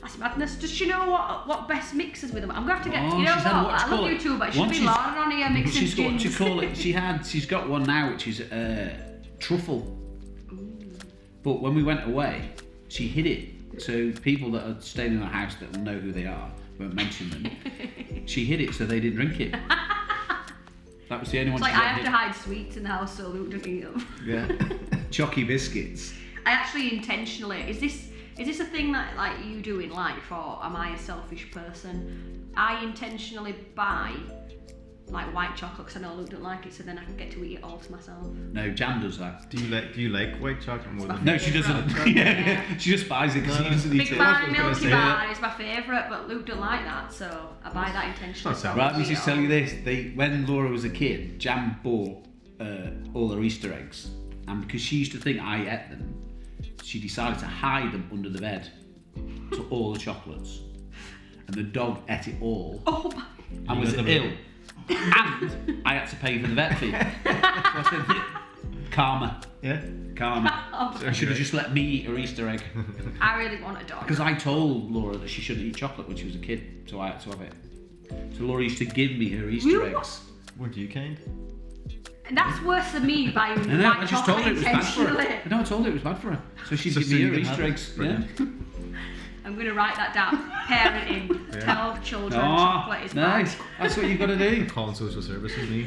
That's madness. Does she know what what best mixes with them? I'm gonna have to get. Oh, you know what? what I love you too, but it should be she's- Lauren on here mixing She's got what gins. you call it. She had. She's got one now, which is uh, truffle. But when we went away, she hid it. So people that are staying in the house that know who they are won't mention them. she hid it so they didn't drink it. That was the only one. It's like she I have to hide sweets in the house so Luke doesn't eat them. Yeah. Chocky biscuits. I actually intentionally. Is this is this a thing that like you do in life, or am I a selfish person? I intentionally buy like white chocolate because I know Luke don't like it, so then I can get to eat it all to myself. No, Jan does that. Do you like Do you like white chocolate more than? No, she doesn't. yeah, she just buys it because he doesn't eat Big it. Bang I Milky Bar is my favourite, but Luke don't like that, so I buy that intentionally. It's Right, I let me just tell you this. They, when Laura was a kid, Jan bought uh, all her Easter eggs. And because she used to think I ate them, she decided to hide them under the bed. So all the chocolates. And the dog ate it all Oh, my- and was got them ill. and I had to pay for the vet fee. so I said, karma, Yeah. karma. Oh, I should have just let me eat her Easter egg. I really want a dog. Because I told Laura that she shouldn't eat chocolate when she was a kid, so I had to have it. So Laura used to give me her Easter You- eggs. Weren't you kind? And that's worse than me buying I know, I just told her it was bad for her. intentionally. No, I told her it was bad for her. So she'd So give so me her Easter have it. eggs. Yeah. I'm going to write that down. Parenting. Yeah. Tell children Oh, chocolate is nice. bad. That's what you've got to do. Calling social services me.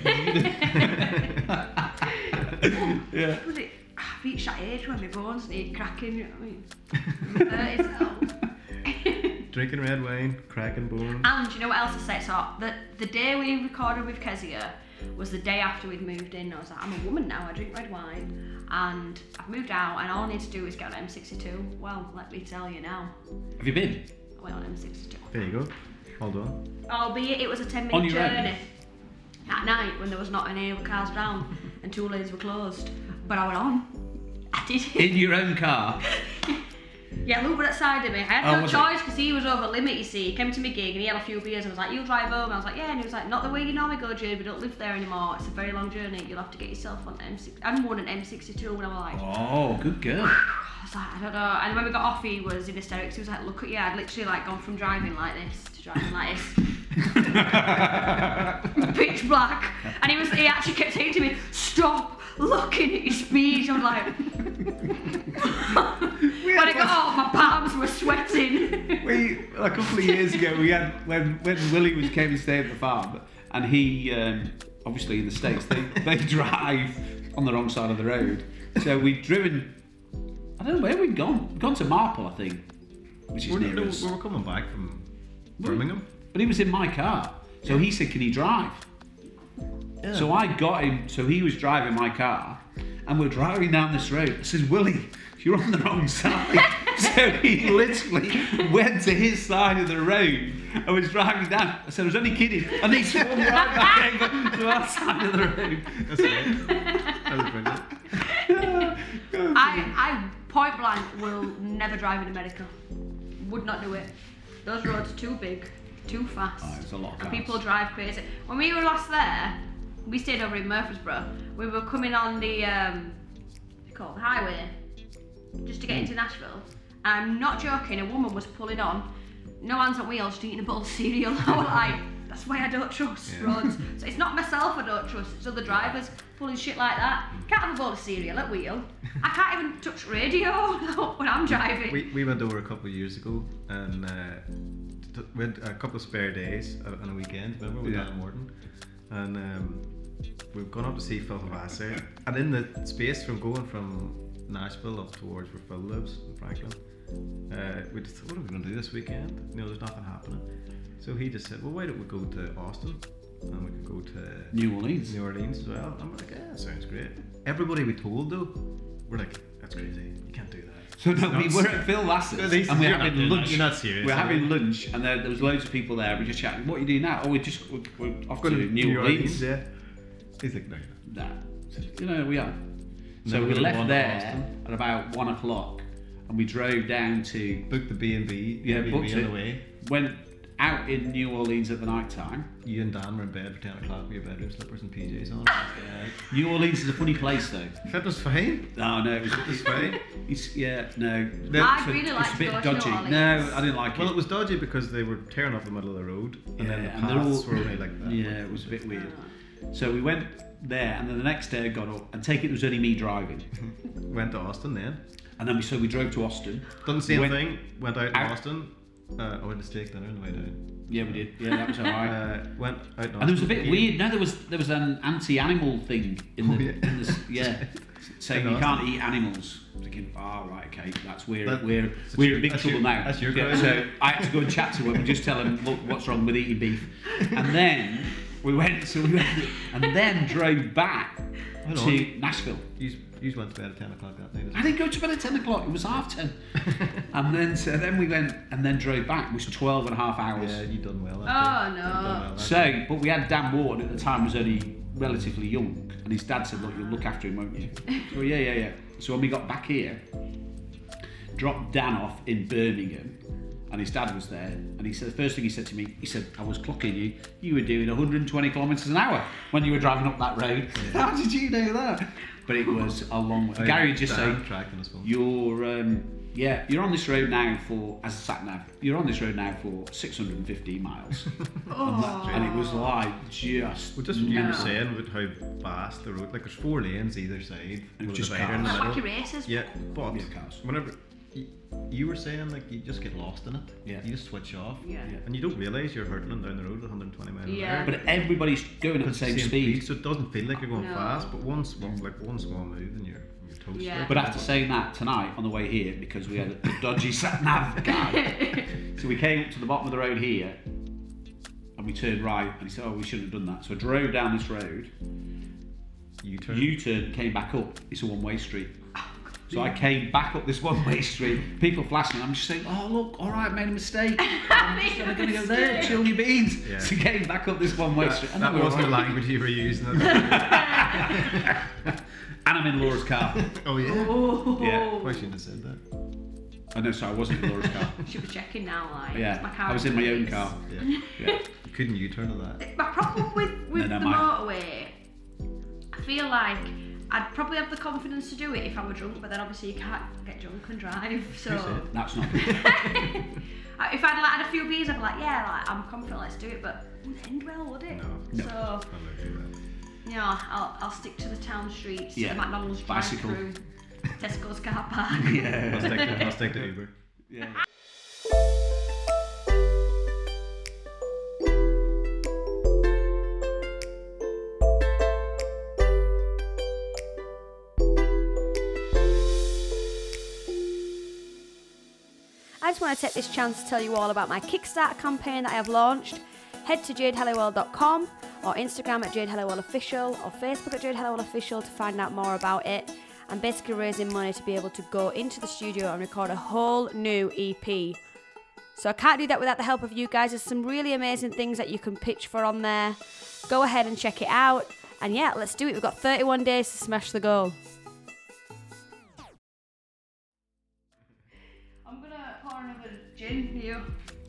Yeah. Was it? I've reached that age where my bones need cracking. You know what I mean? I'm 30s. Drinking red wine, cracking bones. And you know what else I say? So the the day we recorded with Kezia was the day after we'd moved in. I was like, I'm a woman now. I drink red wine, and I've moved out, and all I need to do is get on M62. Well, let me tell you now, Have you been? I went on M62. There you go. Hold on. Albeit it was a 10 On minute your own? journey at night when there was not any other cars around and two lanes were closed. But I went on. I did it. In your own car. Yeah, Luke was outside of me. I had Oh, no choice because he was over limit, you see. He came to my gig and he had a few beers and was like, You'll drive home. I was like, Yeah. And he was like, Not the way you normally go, Jade. We don't live there anymore. It's a very long journey. You'll have to get yourself on M6. I'm on an M62 when I was like, Oh, good girl. I was like, I don't know. And when we got off, he was in hysterics. He was like, Look at you. I'd literally like gone from driving like this to driving like this. Pitch black. And he was he actually kept saying to me, Stop looking at your speed. I was like, when I got off, my palms were sweating. We a couple of years ago we had when when Willie was came to stay at the farm and he um, obviously in the states they, they drive on the wrong side of the road so we'd driven I don't know where we'd gone we'd gone to Marple I think which is We're, near no, us we were coming back from Birmingham. But he was in my car so he said can he drive so I got him so he was driving my car and we're driving down this road I says Willie you're on the wrong side so he literally went to his side of the road and was driving down. I said, I was only kidding. And he swung right back over to our side of the road. That's it. That was brilliant. I, I point blank will never drive in America. Would not do it. Those roads are too big, too fast. Oh, it's a lot of and people drive crazy. When we were last there, we stayed over in Murfreesboro. We were coming on the um, called the highway just to get Hmm. into Nashville. I'm not joking. A woman was pulling on, no hands on wheels, just eating a bowl of cereal. I was like, that's why I don't trust Yeah. roads. So it's not myself I don't trust. It's other drivers pulling shit like that. Can't have a bowl of cereal at wheel. I can't even touch radio when I'm driving. We, we went over a couple of years ago and uh, t- we had a couple of spare days uh, on a weekend. Remember we Yeah. in Morton, and um, we've gone up to see Phil Vassar. And in the space from going from Nashville up towards where Phil lives in Franklin, uh, we just thought, what are we going to do this weekend? You know, there's nothing happening. So he just said, well, why don't we go to Austin and we could go to New Orleans. New Orleans as well. I'm like, yeah, sounds great. Everybody we told though, we're like, that's crazy. So no, we were at Phil Vassar's These- and we're having that. lunch. You're not serious, We're having lunch and there, there was loads of people there. We're just chatting. What are you doing now? Oh, we're just we're, we're off to New, Orleans. yeah. He's like, no. Nah. You know, we are. So we really left there at about one o'clock and we drove down to, book the B and B. Yeah, B&B booked on it. the way. went out in New Orleans at the night time. You and Dan were in bed for ten o'clock with your bedroom slippers and PJs on. New Orleans is a funny place though. That was fine. No, no, it was, It was fine. it's, yeah, no. I'd So really it's a bit dodgy. No, I didn't like it. Well, it. it was dodgy because they were tearing up the middle of the road, and then the and they're paths all- were only like that. Yeah, it was a bit weird. So we went there, and then the next day I got up, and take it, it was only me driving. Went to Austin then. And then we so we drove to Austin. Done the same Went- thing. Went out in Out. Austin. Uh, I went to steak dinner on the way down. Yeah, we did. Yeah, that was alright. Uh, went out and there was a bit weird. No, there was there was an anti-animal thing in the, Oh, yeah. in the yeah, saying you can't eat animals. I'm thinking, oh right, okay, that's we're That- we're that's we're in big trouble now. that's your Yeah, so I had to go and chat to him and just tell him look what's wrong with eating beef, and then we went so we went and then drove back to Nashville. You, you went to bed at ten o'clock that night. I didn't go to bed at 10 o'clock, it was half 10. and then so then we went and then drove back, it was 12 and a half hours. Yeah, you done well. Oh, day. no. Done well. So, but we had Dan Ward at the time was only relatively young, and his dad said, "Look, you'll look after him, won't you?" so oh, yeah, yeah, yeah. So when we got back here, dropped Dan off in Birmingham, and his dad was there, and he said the first thing he said to me, he said, "I was clocking you. You were doing 120 kilometres an hour when you were driving up that road. How did you know that?" But it was a long way. Oh, Gary just Dan said, tracked on his phone. you're um, yeah, you're on this road now for as a sat nav. You're on this road now for 615 miles, Oh. and it was like just Well, just what you were saying with how fast the road, like there's four lanes either side, And with a just divider in the cars. Like middle. wacky races. Yeah, but Yeah, cars. whenever you, you were saying like you just get lost in it, Yeah. you just switch off, Yeah. Yeah. and you don't realise you're hurtling down the road at 120 miles Yeah. an hour. But everybody's going at the same speed. so it doesn't feel like you're going No. fast. But one small, like one small move, and you're you're toast. Yeah. But after saying that tonight on the way here, because we had a, a dodgy sat nav guy, so we came up to the bottom of the road here, and we turned right, and he said, "Oh, we shouldn't have done that." So I drove down this road, you turn. U-turn, came back up. It's a one-way street. So I came back up this one-way street. People flashing. I'm just saying, "Oh look, all right, made a mistake. I'm just going to go there, chill your beans." Yeah. So came back up this one-way that, street. And that then wasn't the language you were using. That's- And I'm in Laura's car. oh yeah. Oh. Yeah. Why shouldn't have said that? I know, so I wasn't in Laura's car. Should be checking now, like. Yeah, My car I was in my own car. Yeah. Yeah. Couldn't you turn to that? My problem with, with no, the mine. motorway, I feel like I'd probably have the confidence to do it if I were drunk, but then obviously you can't get drunk and drive. So That's not. I- if I'd like had a few beers, I'd be like, yeah, like I'm confident, let's do it. But it wouldn't end well, would it? No. No. So I'll you do that. you know, I'll, I'll stick to the town streets, Yeah. the McDonald's Bicycle. drive-through, Tesco's car park. I'll yeah. stick to, I'll stick to Uber. yeah. Just want to take this chance to tell you all about my Kickstarter campaign that I have launched. Head to jadehelliwell.com or Instagram at Jade Helliwell Official or Facebook at Jade Helliwell Official to find out more about it. I'm basically raising money to be able to go into the studio and record a whole new EP. So I can't do that without the help of you guys. There's some really amazing things that you can pitch for on there. Go ahead and check it out. And yeah, let's do it. We've got 31 days to smash the goal. Gin for you.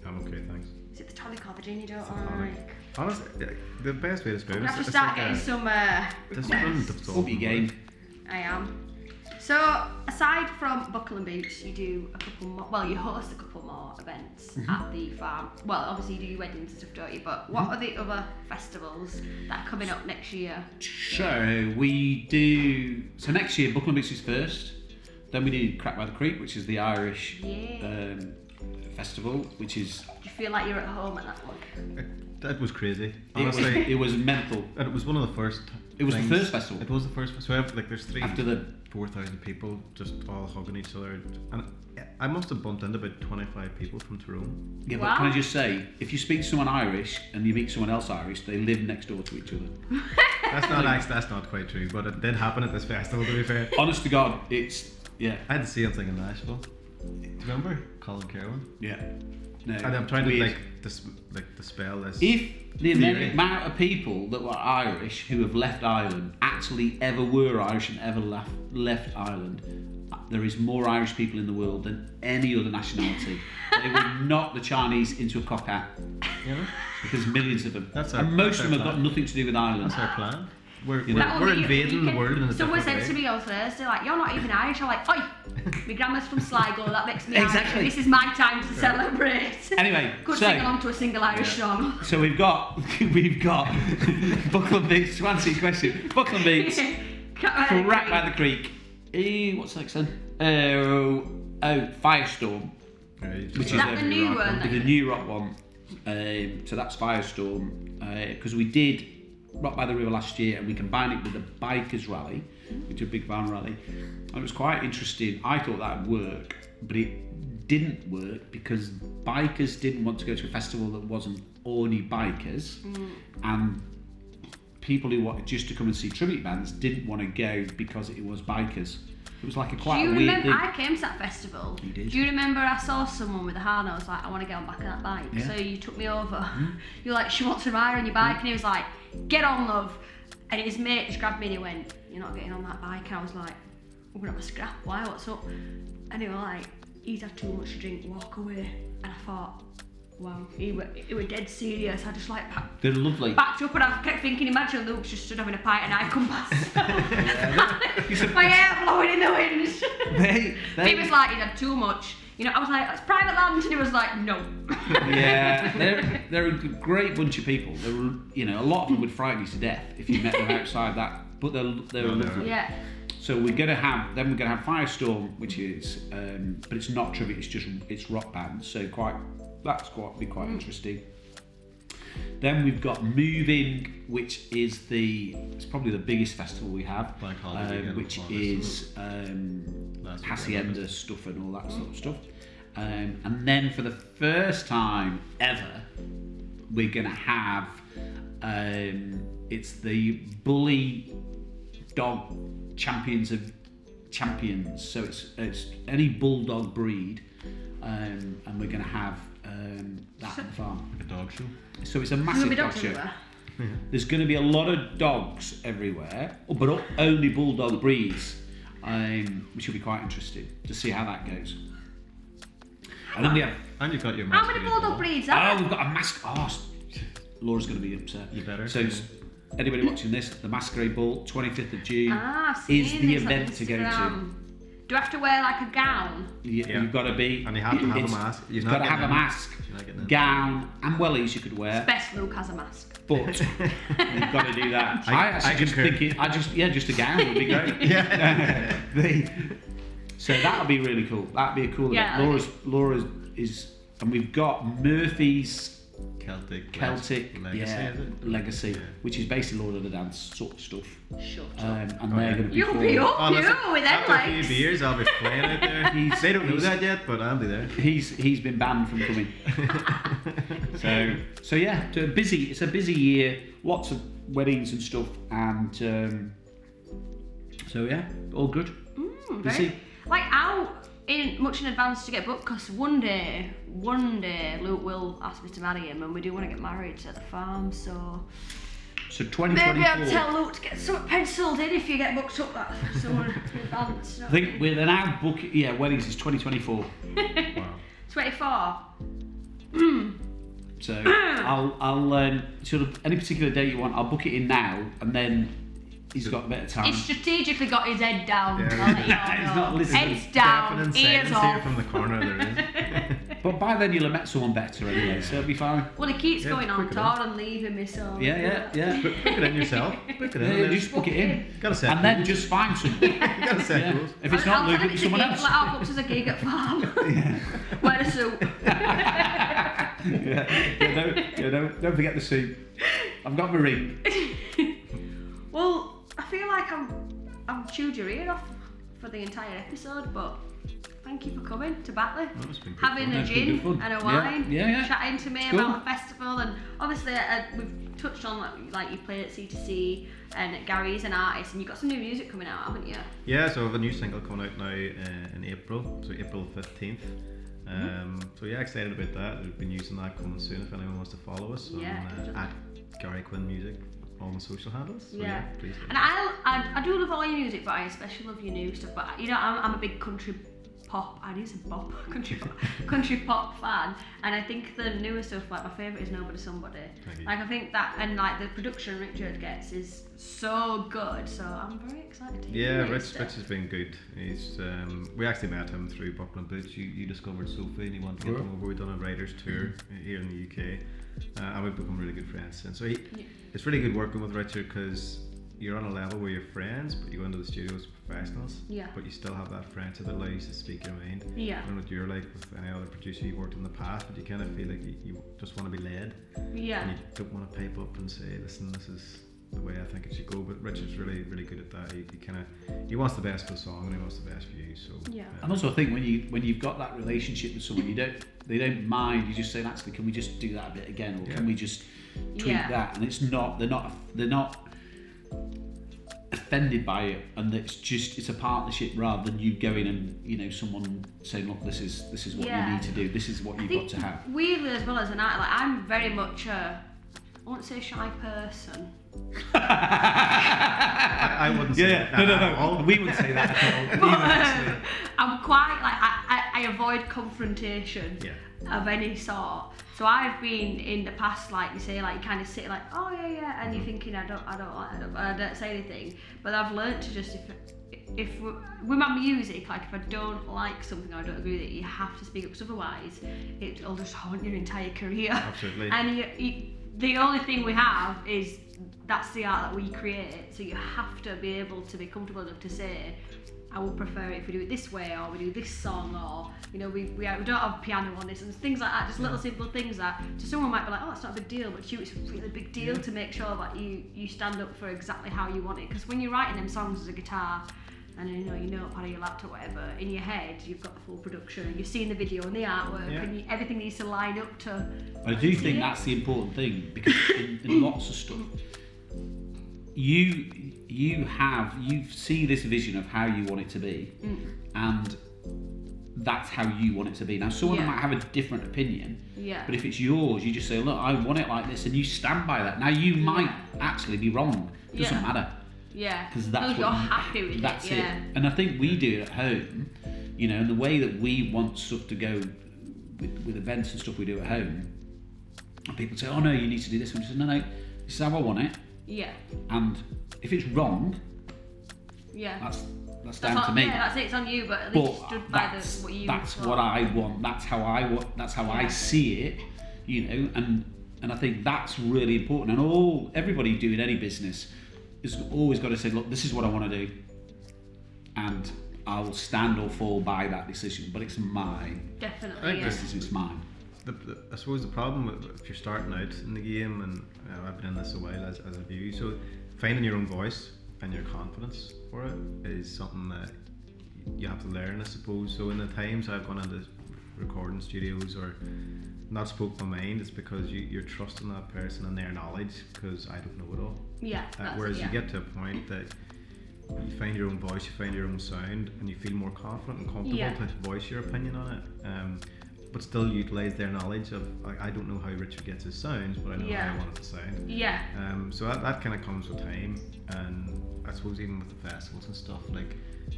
I'm okay, thanks. Is it the tonic or the gin you don't like? Honestly, the best way to describe I'm it gonna have is to it's start like getting a some uh, different requests. Up your game. I am. So, aside from Buckle and Boots, you do a couple more. Well, you host a couple more events Mm-hmm. at the farm. Well, obviously you do your weddings and stuff, don't you? But what Mm-hmm. are the other festivals that are coming up next year? So we do. So next year, Buckland Beach is first. Then we do Crack by the Creek, which is the Irish Yeah. um, festival, which is Do you feel like you're at home at that one? That was crazy. it was, Honestly, it was mental. and it was one of the first. It was the first festival. It was the first. So I've- like, there's three, After the four thousand people just all hugging each other, and I must have bumped into about twenty-five people from Tyrone. yeah, but can I just say, if you speak to someone Irish and you meet someone else Irish, they live next door to each other. That's not actually, that's not quite true, but it did happen at this festival. To be fair, Honest to God, it's yeah. I had the same thing in Nashville. Remember Colin Kerwin? Yeah. No, And I'm trying to like dis- like dispel this. If the Theory. amount of people that were Irish who have left Ireland actually ever were Irish and ever left, left Ireland, there is more Irish people in the world than any other nationality. they would knock the Chinese into a cock you know, because millions of them. That's our- and most of them have got nothing to do with Ireland. that's our plan. We're, You we're, know- we're invading you the world in a Someone different said way. to me on Thursday, like, you're not even Irish. I'm like, oi, my grandma's from Sligo, that makes me Exactly. Irish. This is my time to celebrate. Anyway, Could so- sing along to a single Irish Yeah. song. So we've got we've got Buckland Beats to answer your question. Buckland Beats, Crack by the Creek. Eh, what's the next one? Oh, oh, Firestorm. Yeah, Which have is to that the new rock one? on. The new rock one. Um, so that's Firestorm because we did Rock by the River last year and we combined it with the Bikers Rally, which is a big van rally. And it was quite interesting. I thought that would work, but it didn't work because bikers didn't want to go to a festival that wasn't only bikers, mm. and people who wanted just to come and see tribute bands didn't want to go because it was bikers. It was like a quite Do you weird remember? thing. I came to that festival. You did. Do you remember I saw someone with a harness? I was like, I want to get on back of that bike. Yeah. So you took me over. Hmm. You're like, she wants to ride on your bike, and he was like, get on, love. And his mate just grabbed me and he went, you're not getting on that bike. And I was like, we're gonna have a scrap. Why? What's up? And he was like, he's had too much to drink. Walk away. And I thought, wow, he were, he were dead serious. I just like packed They're lovely. backed up and I kept thinking, imagine Luke's just stood having a pint and I come past. You My hair blowing in the wind. They- they- he was like, he'd had too much. You know, I was like, it's private land, and he was like, no. yeah, they're they're a g- great bunch of people. They were, you know, a lot of them would frighten you to death if you met them outside that. But they're they're No, lovely. yeah. So we're gonna have then we're gonna have Firestorm, which is, um, but it's not tribute. It's just it's rock band. So quite that's quite be quite interesting. Then we've got Moving, which is the it's probably the biggest festival we have, um, which is um, hacienda stuff and all that sort of stuff. Um, and then for the first time ever, we're gonna have um, it's the bully dog champions of champions. So it's it's any bulldog breed, um, and we're gonna have um, that farm. Like a dog show. So it's a massive dog show. everywhere. There's going to be a lot of dogs everywhere, but only bulldog breeds, um, which will be quite interesting to see how that goes. And then we have And you've got your mask. How many bulldog ball. breeds oh, are we've got a mask. Oh, Laura's going to be upset. You better. So, s- anybody watching this, the Masquerade Ball, 25th of June, Ah, I've seen is the event to go to. Instagram. Do I have to wear like a gown? You, Yeah. You've got to be. And you have to have a mask. You're You've got to getting have a mask, You're not getting in. gown, and wellies you could wear. Best Luke has a mask. But you've got to do that. I- I, actually I just concur. it. I just yeah, just a gown would be great. Yeah. The- so that'll be really cool. That'd be a cool Yeah, event. Laura's Laura's is, and we've got Murphy's Celtic. Celtic legacy. yeah, is it? legacy, Yeah. which is basically Lord of the Dance sort of stuff. Shut Um, and Oh, they're yeah. going to be You'll cool. be up, Oh, listen, you, with them after a few beers, I'll be playing out there. He's- they don't know that yet, but I'll be there. He's he's been banned from coming. so so yeah, so busy. It's a busy year. Lots of weddings and stuff, and um, so yeah, all good. Mm, Busy. very, like out in much in advance to get booked because one day, one day Luke will ask me to marry him, and we do want to get married at the farm. So So maybe I'll tell Luke to get something penciled in if you get booked up that so in advance. I think we're now book. Yeah, weddings is 2024. Wow. Twenty four. So I'll I'll um, sort of any particular date you want, I'll book it in now, and then he's got a bit of time. He's strategically got his head down. Yeah. I'll let you all He's know. not listening. Head's down, ears silence here off. from the corner there is. But by then you'll have met someone better anyway, so it'll be fine. Well, he keeps Yeah, going on quick tour and leaving me, so. Yeah, yeah, yeah. Book book it in yourself. Book it in. Yeah, and just book it in, Gotta set and then just find someone. You gotta set Yeah. rules. If it's I'll- not I'll Luke, tell it'll him be it's a someone else. Like, I'll book as a gig at farm. Wear a suit. yeah, yeah, don't, yeah, don't, don't forget the suit. I've got my ring. Well, I feel like I'm I've chewed your ear off for the entire episode, but thank you for coming to Batley. Having fun. a gin and a wine, yeah, yeah. chatting to me It's cool. about the festival, and obviously uh, we've touched on like, like you played at C2C and Gary's an artist, and you've got some new music coming out, haven't you? Yeah, so I have a new single coming out now uh, in April, so April 15th. Um, so yeah, excited about that. We've been using that coming soon if anyone wants to follow us on, Yeah, uh, at Gary Quinn Music on the social handles. So, Yeah. please. And I, I, I do love all your music, but I especially love your new stuff. But you know, I'm, I'm a big country pop. I do say pop, country pop, country pop fan, and I think the newer stuff, like my favorite is Nobody Somebody. Thank you. Like I think that, and like the production Richard gets is so good. So I'm very excited to hear Yeah, your Rich, stuff. Rich has been good. He's um, we actually met him through Buckle and Boots. You, you discovered Sophie and he wanted to get Yeah. him over. We've done a writers tour here in the UK, uh, and we've become really good friends. And so he, Yeah. It's really good working with Richard because you're on a level where you're friends, but you go into the studio as professionals. Yeah. But you still have that friendship that allows you to speak your mind. Yeah. I don't know what you're like with any other producer you've worked in the past, but you kind of feel like you, you just want to be led. Yeah. And you don't want to pipe up and say, listen, this is the way I think it should go. But Richard's really, really good at that. He, he kind of he wants the best for the song and he wants the best for you. So Yeah. And also, I think when you when you've got that relationship with someone, you don't they don't mind. You just say, actually, can we just do that a bit again, or Yeah. can we just tweak Yeah. that? And it's not they're not they're not offended by it, and it's just it's a partnership rather than you going and you know someone saying, look, this is this is what Yeah. you need to do. This is what I you've got to have. weirdly as well as an actor, like I'm very much a I won't say shy person. I, I wouldn't say Yeah, that no, no, at no. all. We wouldn't say that at all. But uh, I'm quite like I, I, I avoid confrontation Yeah. of any sort. So I've been in the past, like you say, like you kind of sit like, oh yeah, yeah, and you're mm. thinking I don't, I don't, I don't, I don't say anything. But I've learned to just if, if with my music, like if I don't like something or I don't agree with it, you have to speak up, because otherwise it'll just haunt your entire career. Absolutely. And you, you, the only thing we have is that's the art that we create. So you have to be able to be comfortable enough to say, I would prefer it if we do it this way, or we do this song, or you know, we, we, we don't have piano on this, and things like that. Just little simple things that to someone might be like, oh, it's not a big deal, but to you, it's a really big deal to make sure that you you stand up for exactly how you want it. Because when you're writing them songs as a guitar, and you know you know part of your laptop, whatever, in your head you've got the full production, you've seen the video and the artwork, Yeah. and you, everything needs to line up to. I do think Yeah. that's the important thing because in, in lots of stuff, you you have you see this vision of how you want it to be, mm. and that's how you want it to be. Now, someone Yeah. might have a different opinion, Yeah. but if it's yours, you just say, "Look, I want it like this," and you stand by that. Now, you mm. might actually be wrong. it Doesn't Yeah. matter Yeah. because that's what you're happy with that's it. Yeah. And I think we do it at home, you know, and the way that we want stuff to go with, with events and stuff we do at home. And people say, "Oh no, you need to do this," and say, "No, no, this is how I want it." Yeah. And if it's wrong, Yeah. that's that's That's down what- to me. Yeah, that's it. It's on you, but at least you but stood by that's the, what you. that's thought. what I want. That's how I want. That's how I see it. You know, and and I think that's really important. And all everybody doing any business is always got to say, look, this is what I want to do, and I will stand or fall by that decision. But it's mine. Definitely. I think Yeah. This is it's mine. The, the, I suppose the problem with- if you're starting out in the game, and uh, I've been in this a while as, as have you, so finding your own voice and your confidence for it is something that you have to learn, I suppose. So in the times I've gone into recording studios or not spoke my mind, it's because you, you're trusting that person and their knowledge because I don't know it all. Yeah. Uh, whereas yeah. you get to a point that you find your own voice, you find your own sound, and you feel more confident and comfortable Yeah. to voice your opinion on it. Um, but still utilize their knowledge of like, I don't know how Richard gets his sounds, but I know Yeah. how I want it to sound. Yeah. Um, so that, that kind of comes with time, and I suppose even with the festivals and stuff, like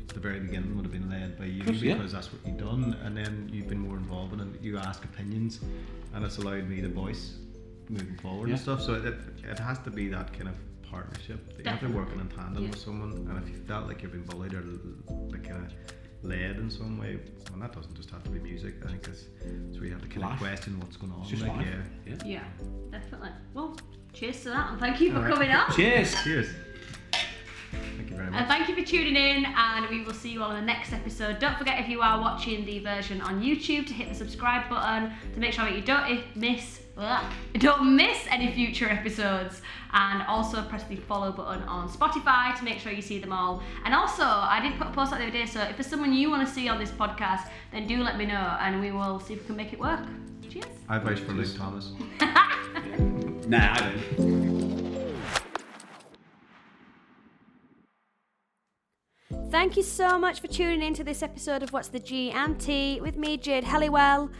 the very beginning would have been led by you Course, yeah. because that's what you've done, and then you've been more involved in it. You ask opinions, and it's allowed me to voice moving forward Yeah. and stuff. So it, it, it has to be that kind of partnership. That you have to be working in tandem Yeah. with someone, and if you felt like you've been bullied or like kind of led in some way, and that doesn't just have to be music. I think it's, it's where you have to kind Life. of question what's going on. Just like, life. yeah. Yeah. Yeah. Definitely. Well, cheers to that, and thank you for All right. coming up. Cheers. Cheers. Thank you very much. And thank you for tuning in, and we will see you all in the next episode. Don't forget if you are watching the version on YouTube to hit the subscribe button to make sure that you don't miss ugh, don't miss any future episodes, and also press the follow button on Spotify to make sure you see them all. And also, I did put a post out the other day, so if there's someone you want to see on this podcast, then do let me know, and we will see if we can make it work. Cheers. I vouch for Luke Thomas. Nah, I don't. Thank you so much for tuning in to this episode of What's the G and T with me, Jade Helliwell.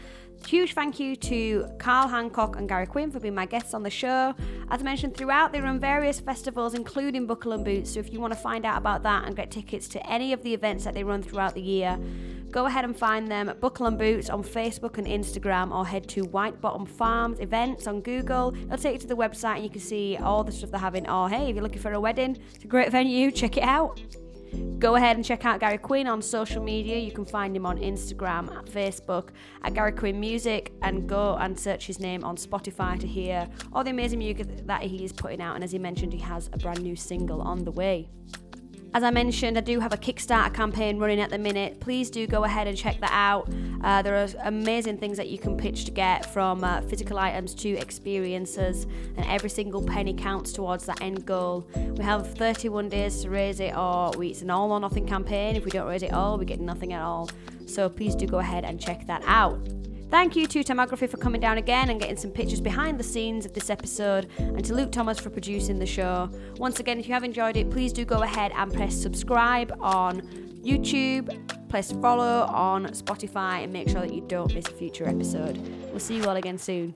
Huge thank you to Karl Hancock and Gary Quinn for being my guests on the show. As I mentioned throughout, they run various festivals, including Buckle and Boots. So if you want to find out about that and get tickets to any of the events that they run throughout the year, go ahead and find them at Buckle and Boots on Facebook and Instagram, or head to White Bottom Farms events on Google. It'll take you to the website and you can see all the stuff they're having. Or hey, if you're looking for a wedding, it's a great venue. Check it out. Go ahead and check out Gary Quinn on social media. You can find him on Instagram, at Facebook, at Gary Quinn Music, and go and search his name on Spotify to hear all the amazing music that he is putting out. And as he mentioned, he has a brand new single on the way. As I mentioned, I do have a Kickstarter campaign running at the minute. Please do go ahead and check that out. Uh, there are amazing things that you can pitch to get from uh, physical items to experiences, and every single penny counts towards that end goal. We have 31 days to raise it, or we, it's an all or nothing campaign. If we don't raise it all, we get nothing at all. So please do go ahead and check that out. Thank you to Tomography for coming down again and getting some pictures behind the scenes of this episode, and to Luke Thomas for producing the show. Once again, if you have enjoyed it, please do go ahead and press subscribe on YouTube, press follow on Spotify, and make sure that you don't miss a future episode. We'll see you all again soon.